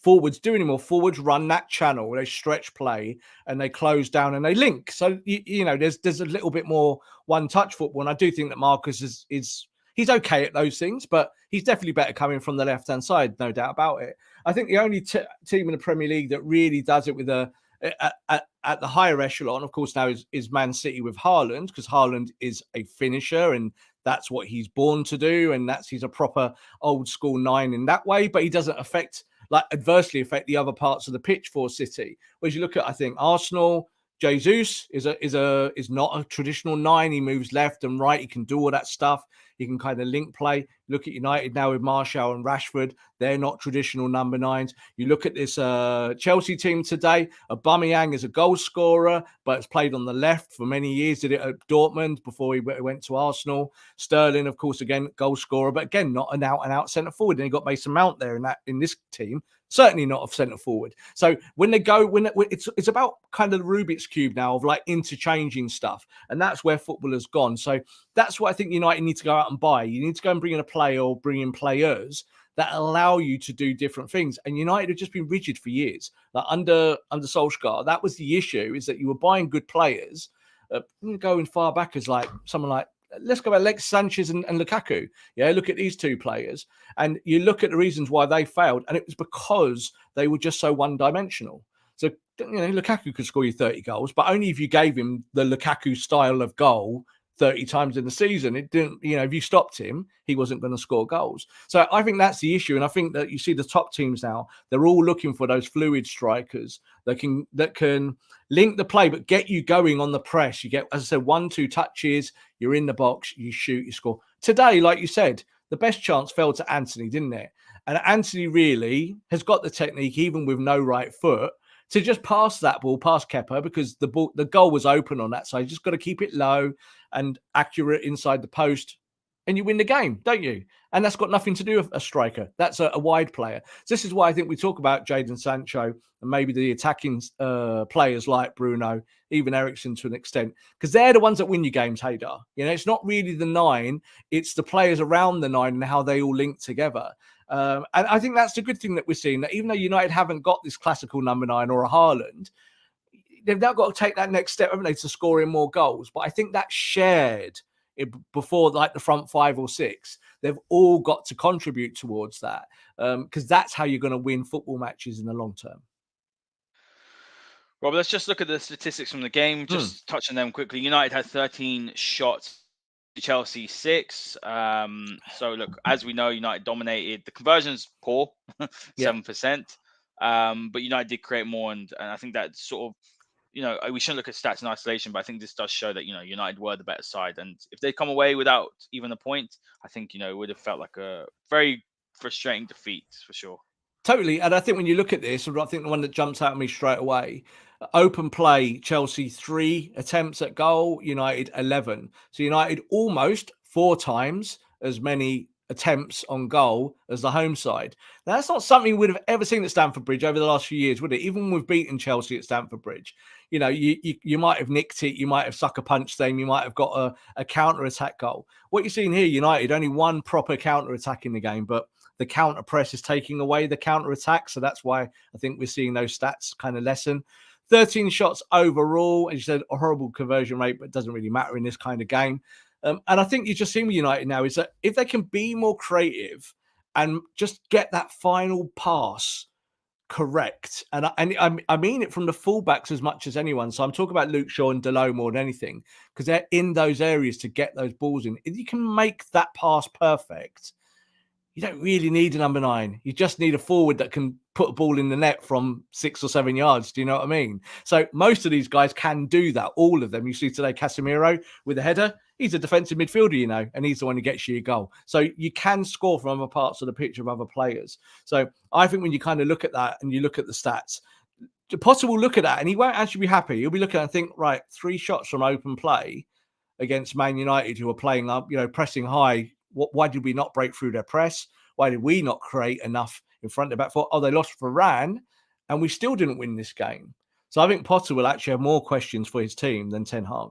forwards do anymore. Forwards run that channel, they stretch play and they close down and they link. So you, you know, there's there's a little bit more one touch football, and I do think that Marcus is is he's okay at those things, but he's definitely better coming from the left hand side, no doubt about it. I think the only t- team in the Premier League that really does it with a at, at, at, the higher echelon, of course, now is, is Man City with Haaland because Haaland is a finisher and that's what he's born to do, and that's he's a proper old school nine in that way. But he doesn't affect like adversely affect the other parts of the pitch for City. Whereas you look at, I think Arsenal, Jesus is a is a is not a traditional nine. He moves left and right. He can do all that stuff. He can kind of link play. Look at United now with Martial and Rashford. They're not traditional number nines. You look at this uh, Chelsea team today. Aubameyang is a goal scorer, but has played on the left for many years. Did it at Dortmund before he went to Arsenal. Sterling, of course, again goal scorer, but again not an out and out centre forward. And he got Mason Mount there in that in this team certainly not a centre forward. So when they go, when it's it's about kind of the Rubik's cube now of like interchanging stuff, and that's where football has gone. So that's what I think United need to go out and buy. You need to go and bring in a player or bring in players that allow you to do different things. And United have just been rigid for years. Like under under Solskjaer, that was the issue: is that you were buying good players. Uh, going far back as like someone like let's go about Lex Sanchez and, and, Lukaku. Yeah, look at these two players, and you look at the reasons why they failed, and it was because they were just so one-dimensional. So you know, Lukaku could score you 30 goals, but only if you gave him the Lukaku style of goal 30 times in the season. It didn't, you know, if you stopped him, he wasn't going to score goals. So I think that's the issue. And I think that you see the top teams now, they're all looking for those fluid strikers that can that can link the play, but get you going on the press. You get, as I said, one, two touches, you're in the box, you shoot, you score. Today, like you said, the best chance fell to Antony, didn't it? And Antony really has got the technique, even with no right foot, to just pass that ball past Kepa because the ball, the goal was open on that side. You just got to keep it low and accurate inside the post, and you win the game, don't you? And that's got nothing to do with a striker. That's a, a wide player. So this is why I think we talk about Jadon Sancho and maybe the attacking uh, players like Bruno, even Eriksen to an extent, because they're the ones that win you games, Haider. You know, it's not really the nine, it's the players around the nine and how they all link together. Um, and I think that's the good thing that we're seeing that even though United haven't got this classical number nine or a Haaland, they've now got to take that next step, haven't they, to scoring more goals. But I think that shared it before like the front five or six, they've all got to contribute towards that because um, that's how you're going to win football matches in the long term. Rob, let's just look at the statistics from the game. Hmm. Just hmm. touch on them quickly. United had 13 shots Chelsea six. Um, so look, as we know, United dominated. The conversion's poor, seven percent. Um, but United did create more, and, and I think that sort of, you know, we shouldn't look at stats in isolation, but I think this does show that you know United were the better side, and if they come away without even a point, I think you know it would have felt like a very frustrating defeat for sure. Totally, and I think when you look at this, I think the one that jumps out at me straight away Open play, Chelsea three attempts at goal, United 11. So United almost four times as many attempts on goal as the home side. Now, that's not something we would have ever seen at Stamford Bridge over the last few years, would it? Even when we've beaten Chelsea at Stamford Bridge, you know, you, you, you might have nicked it, you might have sucker punched them, you might have got a, a counter attack goal. What you're seeing here, United, only one proper counter attack in the game, but the counter press is taking away the counter attack. So that's why I think we're seeing those stats kind of lessen. 13 shots overall, as you said, a horrible conversion rate, but it doesn't really matter in this kind of game. Um, and I think you just see with United now is that if they can be more creative and just get that final pass correct, and I, and I mean it from the fullbacks as much as anyone. So I'm talking about Luke Shaw and Dalot more than anything because they're in those areas to get those balls in. If you can make that pass perfect, you don't really need a number nine. You just need a forward that can put a ball in the net from six or seven yards. Do you know what I mean? So most of these guys can do that. All of them. You see today, Casemiro with a header. He's a defensive midfielder, you know, and he's the one who gets you a goal. So you can score from other parts of the pitch of other players. So I think when you kind of look at that and you look at the stats, Potter will look at that and he won't actually be happy. He'll be looking and think, right, three shots from open play against Man United, who are playing up, you know, pressing high why did we not break through their press? Why did we not create enough in front of back four? Oh, they lost Varane, and we still didn't win this game. So I think Potter will actually have more questions for his team than Ten Hag.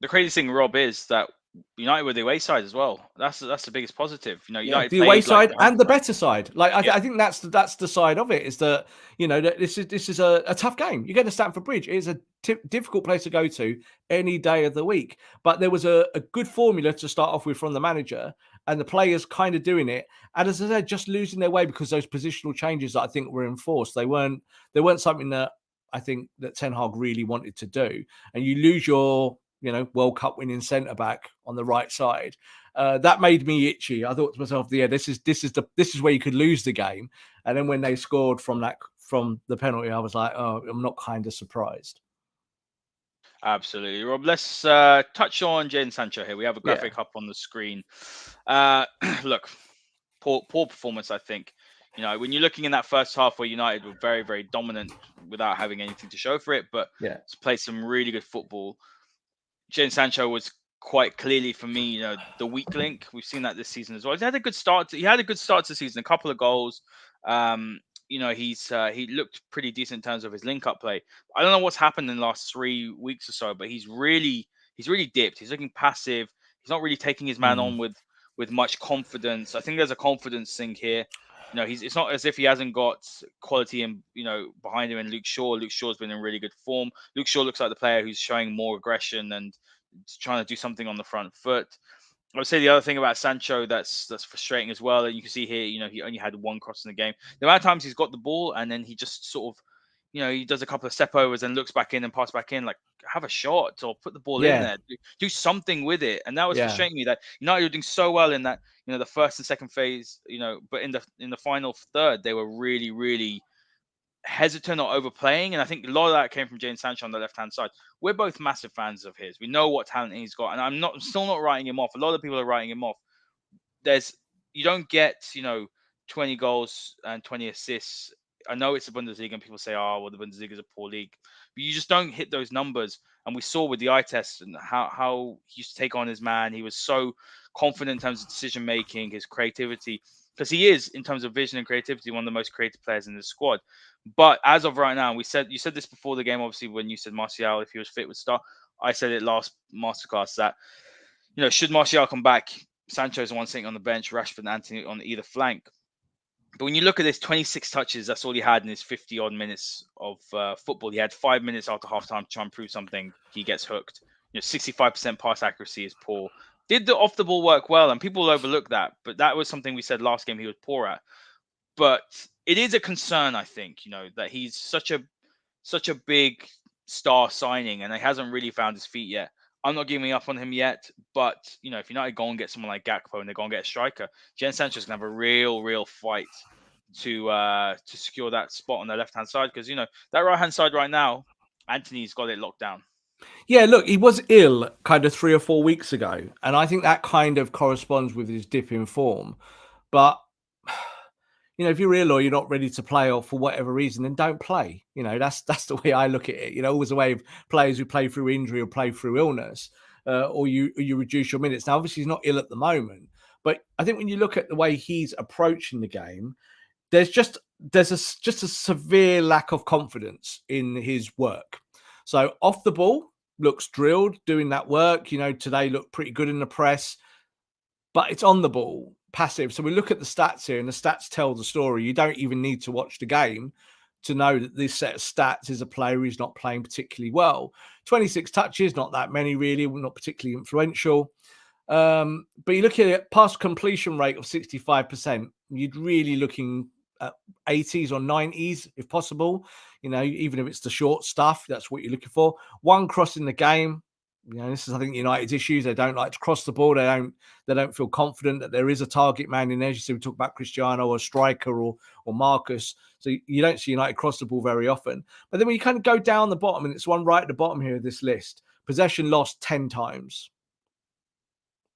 The crazy thing, Rob, is that United were the away side as well. That's that's the biggest positive. You know, United yeah, the away side like, and the better side. Like I, yeah. I, think that's the, that's the side of it is that you know that this is this is a, a tough game. You get to Stamford Bridge. It is a t- difficult place to go to any day of the week. But there was a, a good formula to start off with from the manager, and the players kind of doing it. And as I said, just losing their way because those positional changes that I think were enforced. They weren't they weren't something that I think that Ten Hag really wanted to do. And you lose your you know, World Cup winning centre back on the right side. Uh, that made me itchy. I thought to myself, yeah, this is this is the this is where you could lose the game. And then when they scored from that from the penalty, I was like, oh, I'm not kind of surprised. Absolutely, Rob. Let's uh, touch on Jadon Sancho here. We have a graphic yeah. up on the screen. Uh, look, poor poor performance. I think. You know, when you're looking in that first half where United were very, very dominant without having anything to show for it, but yeah, played some really good football. Jadon Sancho was quite clearly for me, you know, the weak link. We've seen that this season as well. He had a good start. To, he had a good start to the season, a couple of goals. Um, you know, he's uh, he looked pretty decent in terms of his link up play. I don't know what's happened in the last three weeks or so, but he's really he's really dipped. He's looking passive. He's not really taking his man mm. on with with much confidence. I think there's a confidence thing here. You know, he's it's not as if he hasn't got quality and you know behind him. And Luke Shaw, Luke Shaw's been in really good form. Luke Shaw looks like the player who's showing more aggression and trying to do something on the front foot. I would say the other thing about Sancho that's that's frustrating as well, and you can see here, you know, he only had one cross in the game. The amount of times he's got the ball and then he just sort of, you know, he does a couple of step overs and looks back in and pass back in. Like, have a shot or put the ball yeah. in there, do, do, something with it. And that was yeah. frustrating me that United were doing so well in that, you know, the first and second phase, you know, but in the in the final third, they were really, really hesitant or overplaying. And I think a lot of that came from Jadon Sancho on the left hand side. We're both massive fans of his. We know what talent he's got, and I'm not I'm still not writing him off. A lot of people are writing him off. There's you don't get you know 20 goals and 20 assists. I know it's a Bundesliga, and people say, "Oh, well, the Bundesliga is a poor league," but you just don't hit those numbers. And we saw with the eye test and how how he used to take on his man. He was so confident in terms of decision making, his creativity because he is in terms of vision and creativity one of the most creative players in the squad. But as of right now, we said you said this before the game, obviously when you said Martial, if he was fit, would start. I said it last masterclass that you know should Martial come back, Sancho's the one sitting on the bench, Rashford and Antony on either flank. But when you look at this, 26 touches, that's all he had in his 50 odd minutes of uh, football. He had five minutes after halftime to try and prove something. He gets hooked. You know, 65% pass accuracy is poor did the off the ball work well, and people overlook that. But that was something we said last game he was poor at. But it is a concern, I think, you know, that he's such a such a big star signing, and he hasn't really found his feet yet. I'm not giving up on him yet, but you know, if United go and get someone like Gakpo and they're going to get a striker, Jen gonna have a real, real fight to uh to secure that spot on the left hand side because you know that right hand side right now, Antony's got it locked down. Yeah, look, he was ill kind of three or four weeks ago, and I think that kind of corresponds with his dip in form. But you know, if you're ill or you're not ready to play, or for whatever reason, then don't play. You know, that's that's the way I look at it. You know, always a way of players who play through injury or play through illness, uh, or you you reduce your minutes. Now, obviously, he's not ill at the moment, But I think when you look at the way he's approaching the game, there's just there's a just a severe lack of confidence in his work. So off the ball looks drilled, doing that work. You know, today looked pretty good in the press, but it's on the ball, passive. So we look at the stats here, and the stats tell the story. You don't even need to watch the game to know that this set of stats is a player who's not playing particularly well. 26 touches, not that many really, not particularly influential. Um, but you look at it, past completion rate of 65%, you'd really looking Uh, at 80s or 90s if possible. You know, even if it's the short stuff, that's what you're looking for. One cross in the game. You know, this is I think United's issues. They don't like to cross the ball. They don't. They don't feel confident that there is a target man in there. You see, we talk about Cristiano or striker or or Marcus. So you don't see United cross the ball very often. But then when you kind of go down the bottom, and it's one right at the bottom here of this list, possession lost ten times.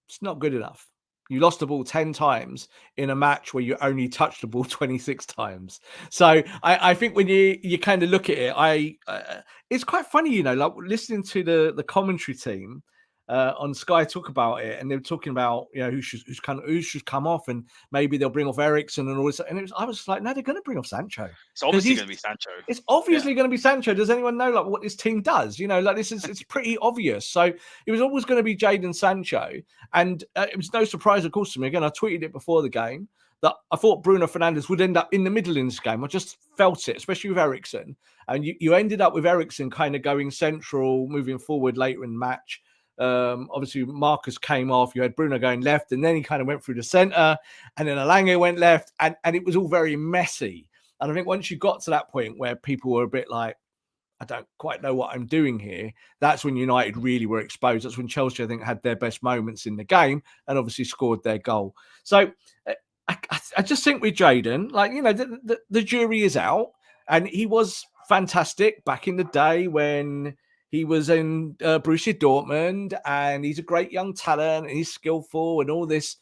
It's not good enough. You lost the ball 10 times in a match where you only touched the ball 26 times. So I, I think when you you kind of look at it, I uh, it's quite funny, you know, like listening to the the commentary team uh, on Sky talk about it, and they were talking about you know who should who's kind of who should come off, and maybe they'll bring off Eriksen and all this. And it was I was like, no, they're going to bring off Sancho. It's obviously going to be Sancho. It's obviously yeah. going to be Sancho. Does anyone know like what this team does? You know, like this is it's pretty obvious. So it was always going to be Jadon Sancho, and uh, it was no surprise, of course, to me. Again, I tweeted it before the game that I thought Bruno Fernandes would end up in the middle in this game. I just felt it, especially with Eriksen. And you, you ended up with Eriksen kind of going central, moving forward later in the match. Um, obviously, Marcus came off. You had Bruno going left, and then he kind of went through the center, and then Elanga went left, and, and it was all very messy. And I think once you got to that point where people were a bit like, I don't quite know what I'm doing here, that's when United really were exposed. That's when Chelsea, I think, had their best moments in the game and obviously scored their goal. So uh, I, I just think with Jadon, like, you know, the, the, the jury is out, and he was fantastic back in the day when he was in uh, Borussia Dortmund, and he's a great young talent, and he's skillful, and all this.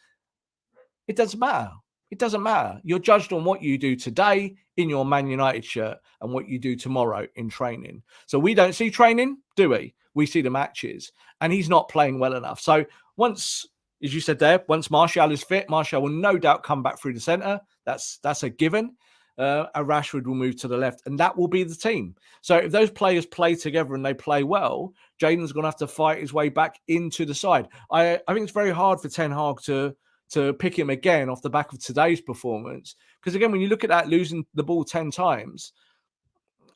It doesn't matter. It doesn't matter. You're judged on what you do today in your Man United shirt and what you do tomorrow in training. So we don't see training, do we? We see the matches, and he's not playing well enough. So once, as you said there, once Martial is fit, Martial will no doubt come back through the centre. That's that's a given uh, Rashford will move to the left, and that will be the team. So if those players play together and they play well, Jadon's going to have to fight his way back into the side. I, I think it's very hard for Ten Hag to to pick him again off the back of today's performance because again, when you look at that losing the ball ten times.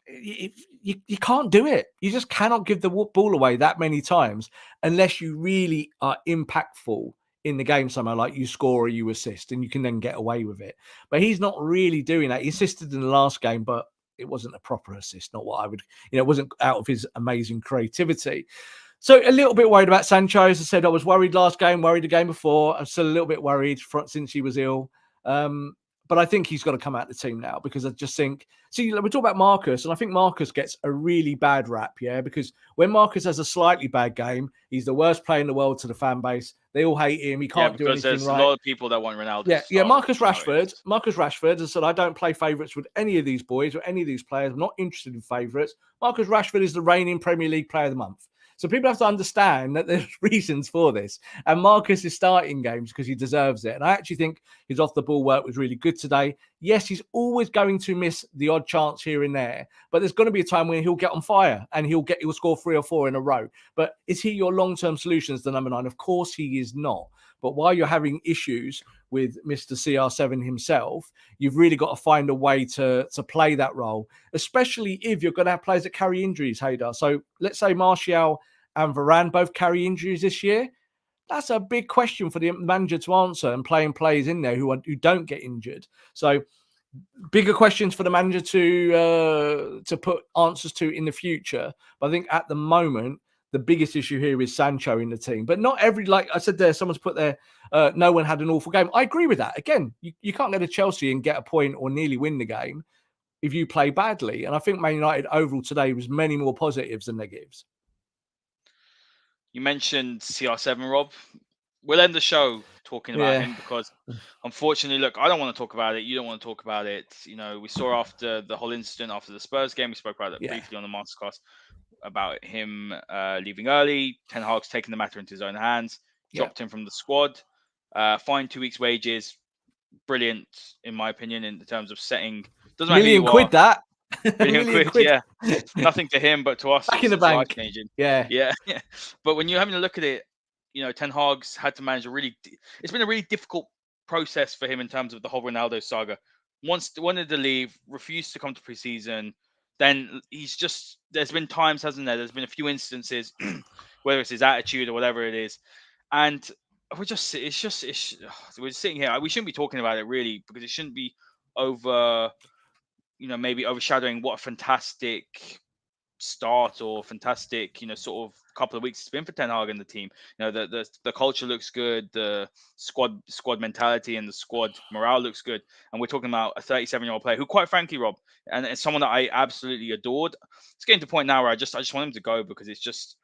You, you, you can't do it. You just cannot give the ball away that many times unless you really are impactful in the game somehow, like you score or you assist, and you can then get away with it. But he's not really doing that. He assisted in the last game, but it wasn't a proper assist, not what I would, you know, it wasn't out of his amazing creativity. So a little bit worried about Sancho. As I said, I was worried last game, worried the game before. I'm still a little bit worried for, since he was ill. Um, but I think he's got to come out the team now because I just think. See, we talk about Marcus, and I think Marcus gets a really bad rap, yeah. Because when Marcus has a slightly bad game, he's the worst player in the world to the fan base. They all hate him. He can't yeah, do anything there's right. a lot of people that want Ronaldo. Yeah, yeah. Marcus Rashford, Marcus Rashford has said, "I don't play favourites with any of these boys or any of these players. I'm not interested in favourites." Marcus Rashford is the reigning Premier League Player of the Month. So people have to understand that there's reasons for this. And Marcus is starting games because he deserves it. And I actually think his off the ball work was really good today. Yes, he's always going to miss the odd chance here and there, but there's going to be a time when he'll get on fire and he'll get he'll score three or four in a row. But is he your long term solution as the number nine? Of course he is not. But while you're having issues with Mr. CR7 himself, you've really got to find a way to, to play that role, especially if you're going to have players that carry injuries, Haider. So let's say Martial and Varane both carry injuries this year. That's a big question for the manager to answer and playing players in there who are, who don't get injured. So bigger questions for the manager to uh, to put answers to in the future. But I think at the moment the biggest issue here is Sancho in the team. But not every, like I said there, someone's put there, uh, no one had an awful game. I agree with that. Again, you, you can't go to Chelsea and get a point or nearly win the game if you play badly. And I think Man United overall today was many more positives than negatives. You mentioned CR7, Rob. We'll end the show talking about yeah. him because, unfortunately, look, I don't want to talk about it. You don't want to talk about it. You know, we saw after the whole incident after the Spurs game. We spoke about it yeah. briefly on the masterclass about him uh, leaving early. Ten Hag's taking the matter into his own hands, dropped yeah. him from the squad. Uh, fine two weeks' wages, brilliant in my opinion in terms of setting. Doesn't million quid that. Million, million quid, quid, yeah. Nothing to him, but to us, back in the bank. Yeah, yeah, yeah. But when you're having a look at it, you know, Ten Hag's had to manage a really. It's been a really difficult process for him in terms of the whole Ronaldo saga. Once wanted to leave, refused to come to preseason. Then he's just. There's been times, hasn't there? There's been a few instances, whether it's his attitude or whatever it is, and we're just. It's just. It's, we're sitting here. We shouldn't be talking about it really because it shouldn't be over you know maybe overshadowing what a fantastic start or fantastic you know sort of couple of weeks it's been for Ten Hag and the team. You know the, the the culture looks good, the squad squad mentality and the squad morale looks good, and we're talking about a 37 year old player who, quite frankly, Rob, and it's someone that I absolutely adored. It's getting to the point now where I just I just want him to go because it's just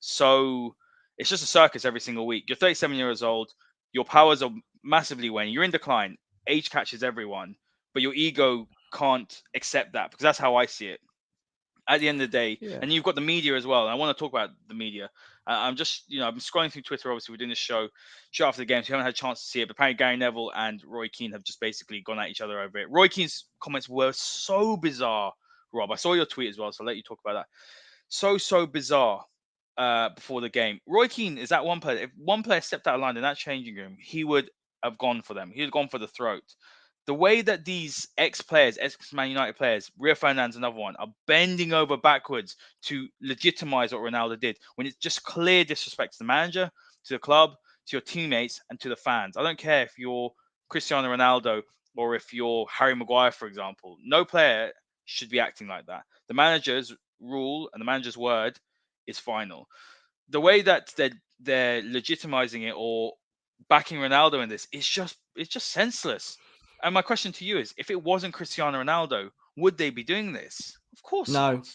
so it's just a circus every single week. You're 37 years old, your powers are massively waning, you're in decline, age catches everyone, but your ego can't accept that because that's how I see it. At the end of the day, yeah. and you've got the media as well. And I want to talk about the media. Uh, I'm just, you know, I'm scrolling through Twitter. Obviously, we're doing this show, show after the game, so you haven't had a chance to see it. But apparently, Gary Neville and Roy Keane have just basically gone at each other over it. Roy Keane's comments were so bizarre, Rob. I saw your tweet as well, so I'll let you talk about that. So so bizarre uh, before the game. Roy Keane is that one player. If one player stepped out of line in that changing room, he would have gone for them. He would have gone for the throat the way that these ex players, ex Man United players, Rio Ferdinand's another one, are bending over backwards to legitimize what Ronaldo did when it's just clear disrespect to the manager, to the club, to your teammates, and to the fans. I don't care if you're Cristiano Ronaldo or if you're Harry Maguire, for example. No player should be acting like that. The manager's rule and the manager's word is final. The way that they're they're legitimizing it or backing Ronaldo in this is just it's just senseless. And my question to you is: If it wasn't Cristiano Ronaldo, would they be doing this? Of course, no. Not.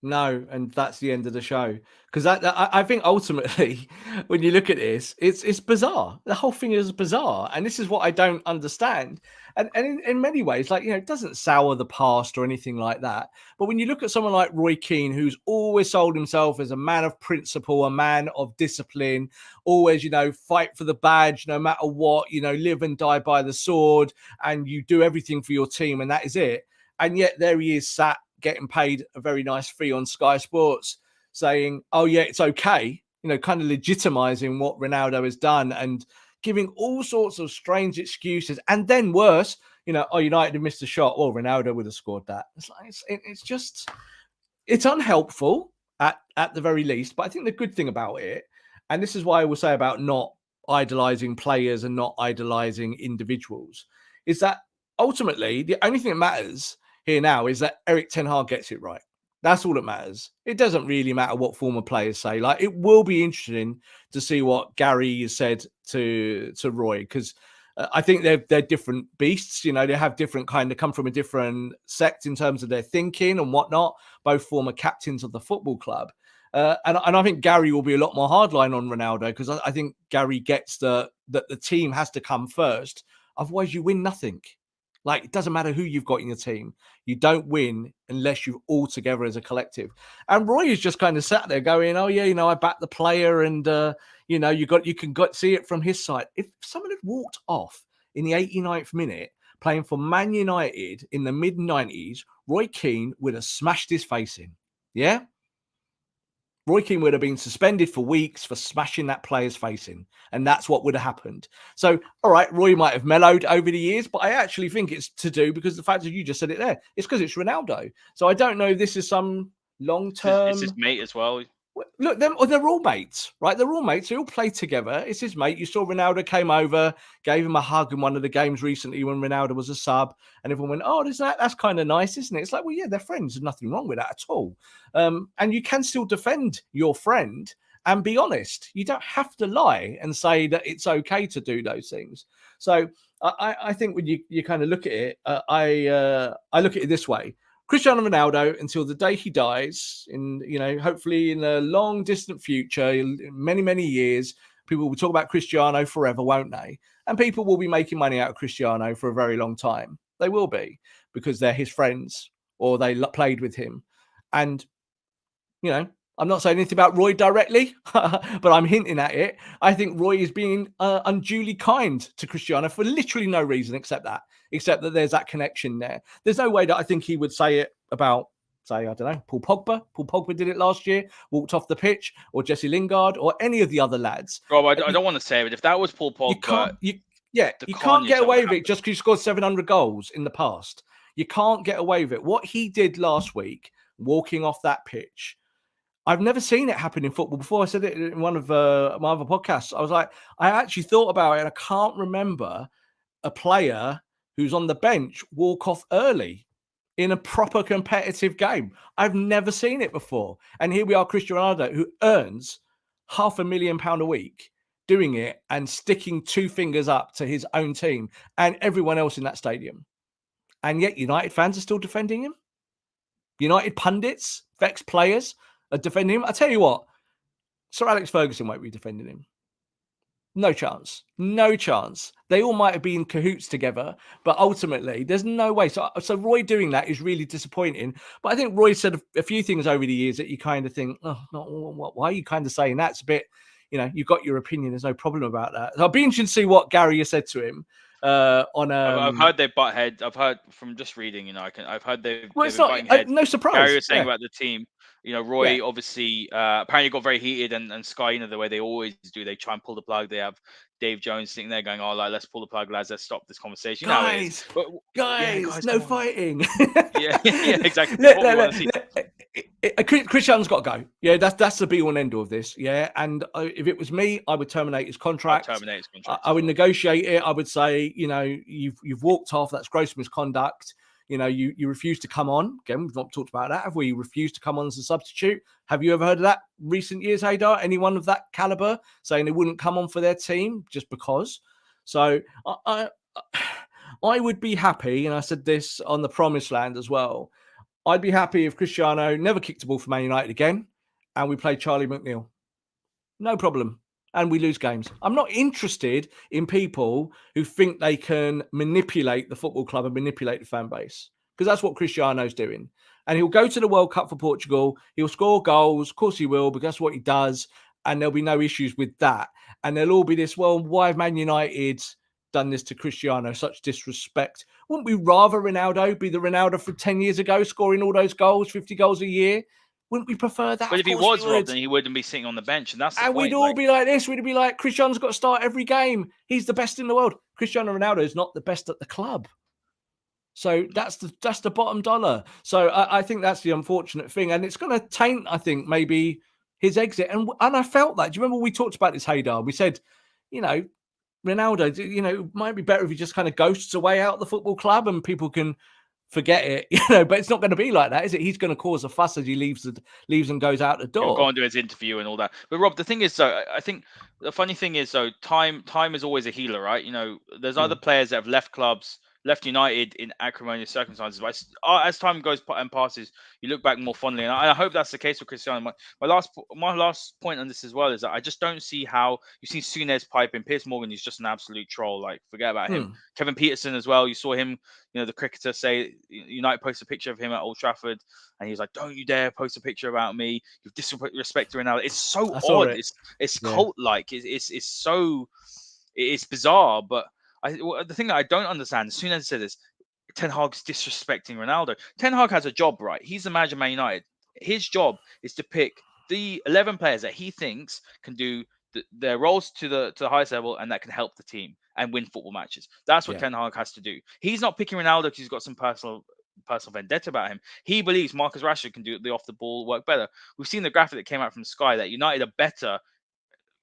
No, and that's the end of the show. Because I, I think ultimately, when you look at this, it's it's bizarre. The whole thing is bizarre, and this is what I don't understand. And and in, in many ways, like you know, it doesn't sour the past or anything like that. But when you look at someone like Roy Keane, who's always sold himself as a man of principle, a man of discipline, always you know fight for the badge no matter what, you know, live and die by the sword, and you do everything for your team, and that is it. And yet there he is sat getting paid a very nice fee on Sky Sports, saying, "Oh yeah, it's okay," you know, kind of legitimizing what Ronaldo has done and giving all sorts of strange excuses. And then worse, you know, oh United missed a shot. Well, Ronaldo would have scored that. It's like it's, it's just it's unhelpful at at the very least. But I think the good thing about it, and this is why I will say about not idolizing players and not idolizing individuals, is that ultimately the only thing that matters here now is that Erik Ten Hag gets it right. That's all that matters. It doesn't really matter what former players say. Like it will be interesting to see what Gary said to to Roy because uh, I think they're they're different beasts. You know, they have different kind of come from a different sect in terms of their thinking and whatnot. Both former captains of the football club. Uh, and, and I think Gary will be a lot more hardline on Ronaldo because I, I think Gary gets the that the team has to come first. Otherwise, you win nothing. Like it doesn't matter who you've got in your team, you don't win unless you're all together as a collective. And Roy is just kind of sat there going, "Oh yeah, you know, I back the player, and uh, you know, you got you can got see it from his side." If someone had walked off in the 89th minute playing for Man United in the mid 90s, Roy Keane would have smashed his face in. Yeah, Roy Keane would have been suspended for weeks for smashing that player's face in. And that's what would have happened. So, all right, Roy might have mellowed over the years, but I actually think it's to do because the fact that you just said it there, it's because it's Ronaldo. So I don't know if this is some long term. It's his mate as well. Look, they're, they're all mates, right? They're all mates. They all play together. It's his mate. You saw Ronaldo came over, gave him a hug in one of the games recently when Ronaldo was a sub, and everyone went, "Oh, is that that's kind of nice, isn't it?" It's like, well, yeah, they're friends. There's nothing wrong with that at all. Um, and you can still defend your friend and be honest. You don't have to lie and say that it's okay to do those things. So I, I think when you, you kind of look at it, uh, I uh, I look at it this way. Cristiano Ronaldo until the day he dies, in you know, hopefully in a long distant future, many many years, people will talk about Cristiano forever, won't they? And people will be making money out of Cristiano for a very long time. They will be because they're his friends or they played with him. And you know, I'm not saying anything about Roy directly, but I'm hinting at it. I think Roy is being uh, unduly kind to Cristiano for literally no reason except that, except that there's that connection there. There's no way that I think he would say it about, say, I don't know, Paul Pogba. Paul Pogba did it last year, walked off the pitch, or Jesse Lingard, or any of the other lads. Rob, I, I don't want to say it, if that was Paul Pogba, you can't, you, yeah, you can't get away with it just because you scored 700 goals in the past. You can't get away with it. What he did last week, walking off that pitch, I've never seen it happen in football before. I said it in one of uh, my other podcasts. I was like, I actually thought about it, and I can't remember a player who's on the bench walk off early in a proper competitive game. I've never seen it before. And here we are, Cristiano Ronaldo, who earns half a million pound a week doing it and sticking two fingers up to his own team and everyone else in that stadium and yet United fans are still defending him. United pundits, Vex players are defending him. I tell you what, Sir Alex Ferguson won't be defending him. No chance. No chance. They all might have been cahoots together, but ultimately, there's no way. So, so Roy doing that is really disappointing. But I think Roy said a, few things over the years that you kind of think, oh, not, why are you kind of saying that's a bit, you know, you've got your opinion. There's no problem about that. So I'll be interested to see what Gary has said to him uh, on um, I've heard they butt head. I've heard from just reading. You know, I can. I've heard they've. Well, it's not uh, no surprise. Gary was saying yeah. about the team. You know, Roy yeah. obviously uh, apparently got very heated, and, and Sky, you know, the way they always do, they try and pull the plug. They have Dave Jones sitting there going, "Oh, like let's pull the plug, lads. Let's stop this conversation." Guys, but, guys, yeah, guys, no fighting. yeah, yeah, exactly. Let, let, let, Cristiano's got to go. Yeah, that's that's the be all and end all of this. Yeah, and uh, if it was me, I would terminate his contract. I'd terminate his contract. I, I would negotiate it. I would say, you know, you've you've walked off. That's gross misconduct. You know, you you refuse to come on. Again, we've not talked about that. Have we? refused to come on as a substitute. Have you ever heard of that recent years, Haider? Anyone of that caliber saying they wouldn't come on for their team just because? So I, I I would be happy, and I said this on the promised land as well. I'd be happy if Cristiano never kicked a ball for Man United again and we play Charlie McNeill. No problem. And we lose games. I'm not interested in people who think they can manipulate the football club and manipulate the fan base because that's what Cristiano's doing. And he'll go to the World Cup for Portugal. He'll score goals. Of course, he will, because that's what he does. And there'll be no issues with that. And there'll all be this, well, why have Man United done this to Cristiano, such disrespect. Wouldn't we rather Ronaldo be the Ronaldo from 10 years ago, scoring all those goals, 50 goals a year? Wouldn't we prefer that? But if he was Rob, then he wouldn't be sitting on the bench. And that's And point, we'd all like... be like this. We'd be like, Cristiano's got to start every game. He's the best in the world. Cristiano Ronaldo is not the best at the club. So that's the that's the bottom dollar. So I, I think that's the unfortunate thing. And it's gonna taint, I think, maybe his exit. And and I felt that. Do you remember we talked about this Haider? We said, you know, Ronaldo, you know, it might be better if he just kind of ghosts away out of the football club and people can forget it, you know. But it's not going to be like that, is it? He's going to cause a fuss as he leaves the leaves and goes out the door. He'll go and do his interview and all that. But Rob, the thing is, though, I think the funny thing is, though, time time is always a healer, right? You know, there's mm. other players that have left clubs left United in acrimonious circumstances. But uh, as time goes and passes, you look back more fondly, and I hope that's the case with Cristiano. My, my last my last point on this as well is that I just don't see how you see Souness piping. Piers Morgan is just an absolute troll. Like forget about hmm. him. Kevin Pietersen as well. You saw him, you know, the cricketer say United post a picture of him at Old Trafford, and he's like, "Don't you dare post a picture about me. You've disrespected Ronaldo." It's so odd. It. It's it's yeah. cult like. It's, it's it's so it's bizarre, but I uh, the thing that I don't understand, as soon as I say this, Ten Hag's disrespecting Ronaldo. Ten Hag has a job, right? He's the manager of Man United. His job is to pick the eleven players that he thinks can do the, their roles to the to the highest level and that can help the team and win football matches. That's what yeah. Ten Hag has to do. He's not picking Ronaldo because he's got some personal personal vendetta about him. He believes Marcus Rashford can do the off the ball work better. We've seen the graphic that came out from Sky that United are better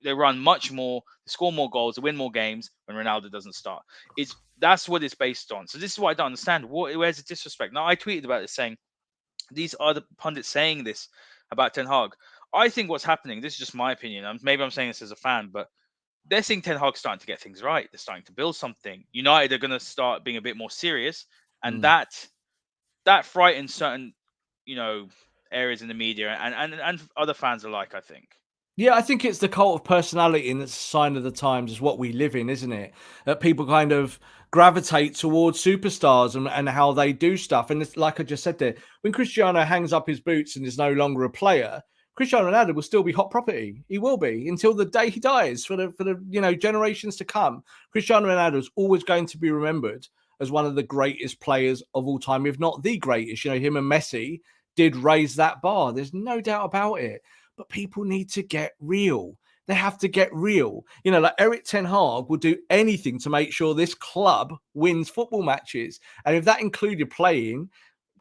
they run much more, they score more goals, win more games when Ronaldo doesn't start. It's that's what it's based on. So this is what I don't understand. What, where's the disrespect? Now I tweeted about this saying these are the pundits saying this about Ten Hag. I think what's happening. This is just my opinion. I'm, maybe I'm saying this as a fan, but they're seeing Ten Hag starting to get things right. They're starting to build something. United are going to start being a bit more serious, and mm. that that frightens certain, you know, areas in the media and and and other fans alike. I think. Yeah, I think it's the cult of personality and it's a sign of the times is what we live in, isn't it? That people kind of gravitate towards superstars and, and how they do stuff. And it's like I just said there, when Cristiano hangs up his boots and is no longer a player, Cristiano Ronaldo will still be hot property. He will be until the day he dies for the for the you know generations to come. Cristiano Ronaldo is always going to be remembered as one of the greatest players of all time, if not the greatest. You know, him and Messi did raise that bar. There's no doubt about it. But people need to get real. They have to get real. You know, like Erik Ten Hag will do anything to make sure this club wins football matches. And if that included playing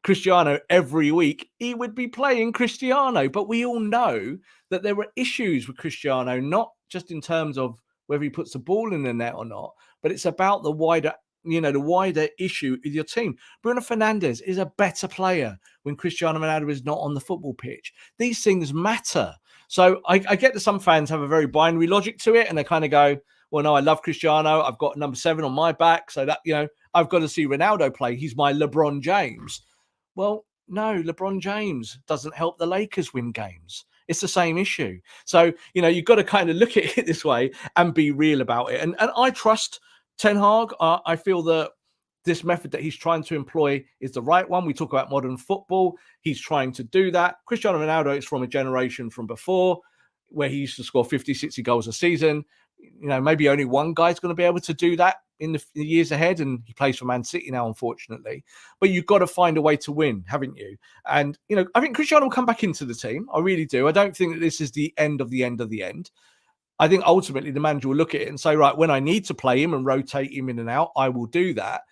Cristiano every week, he would be playing Cristiano. But we all know that there were issues with Cristiano, not just in terms of whether he puts the ball in the net or not, but it's about the wider, you know, the wider issue with your team. Bruno Fernandes is a better player when Cristiano Ronaldo is not on the football pitch. These things matter. So I, I get that some fans have a very binary logic to it, and they kind of go, "Well, no, I love Cristiano. I've got number seven on my back, so that you know, I've got to see Ronaldo play. He's my LeBron James." Well, no, LeBron James doesn't help the Lakers win games. It's the same issue. So, you know, you've got to kind of look at it this way and be real about it. And, and I trust Ten Hag. Uh, I feel that this method that he's trying to employ is the right one. We talk about modern football. He's trying to do that. Cristiano Ronaldo is from a generation from before where he used to score 50, 60 goals a season. You know, maybe only one guy's going to be able to do that in the, in the, years ahead, and he plays for Man City now, unfortunately. But you've got to find a way to win, haven't you? And you know, I think Cristiano will come back into the team. I really do. I don't think that this is the end of the end of the end. I think ultimately the manager will look at it and say, right, when I need to play him and rotate him in and out, I will do that.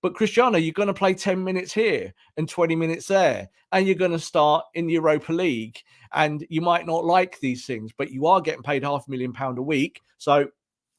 But Cristiano, you're going to play 10 minutes here and 20 minutes there, and you're going to start in the Europa League. And you might not like these things, but you are getting paid half a million pound a week. So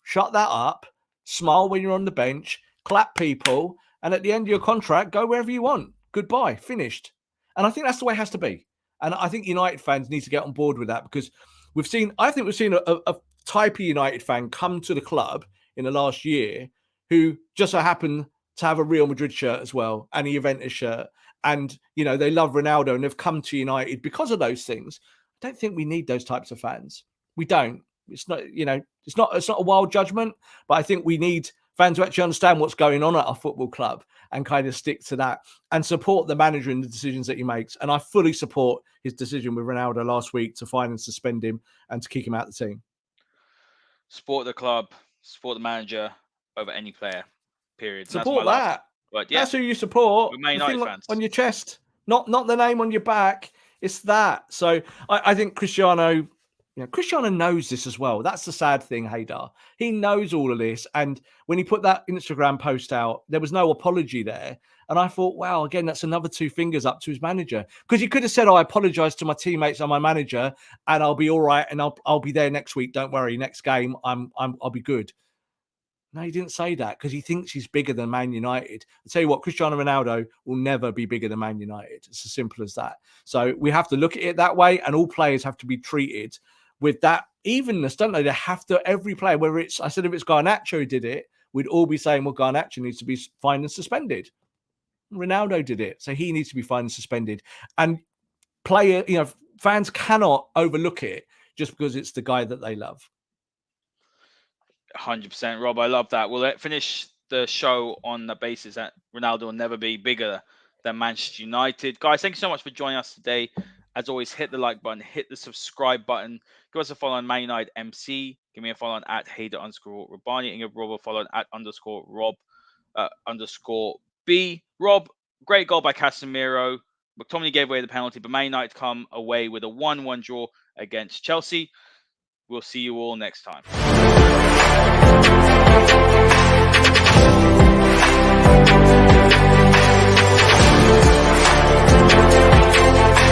shut that up smile when you're on the bench, clap people, and at the end of your contract, go wherever you want. Goodbye, finished. And I think that's the way it has to be. And I think United fans need to get on board with that because we've seen, I think we've seen a, a type of United fan come to the club in the last year who just so happen to have a Real Madrid shirt as well and a Juventus shirt. And, you know, they love Ronaldo and they've come to United because of those things. I don't think we need those types of fans. We don't. It's not, you know, it's not it's not a wild judgment, but I think we need fans to actually understand what's going on at our football club and kind of stick to that and support the manager in the decisions that he makes. And I fully support his decision with Ronaldo last week to fine and suspend him and to kick him out the team. Support the club, support the manager over any player. Period. Support that. But yeah, that's who you support. on your chest, not not the name on your back. It's that. So I, I think Cristiano you know, Cristiano knows this as well. That's the sad thing, Haider. He knows all of this. And when he put that Instagram post out, there was no apology there. And I thought, wow, again, that's another two fingers up to his manager. Because he could have said, oh, I apologize to my teammates and my manager, and I'll be all right, and I'll I'll be there next week. Don't worry. Next game, I'm I'm I'll be good. No, he didn't say that because he thinks he's bigger than Man United. I tell you what, Cristiano Ronaldo will never be bigger than Man United. It's as simple as that. So we have to look at it that way, and all players have to be treated with that evenness, don't they? They have to every player, whether it's I said if it's Garnacho did it, we'd all be saying, well, Garnacho needs to be fined and suspended. Ronaldo did it, so he needs to be fined and suspended. And player, you know, fans cannot overlook it just because it's the guy that they love. Hundred percent, Rob. I love that. We'll finish the show on the basis that Ronaldo will never be bigger than Manchester United. Guys, thank you so much for joining us today. As always, hit the like button, hit the subscribe button. Give us a follow on Man United MC. Give me a follow on at Haider underscore Rubbani and give Rob a follow on at underscore Rob uh, underscore B. Rob, great goal by Casemiro. McTominay gave away the penalty, but Man United come away with a 1 1 draw against Chelsea. We'll see you all next time.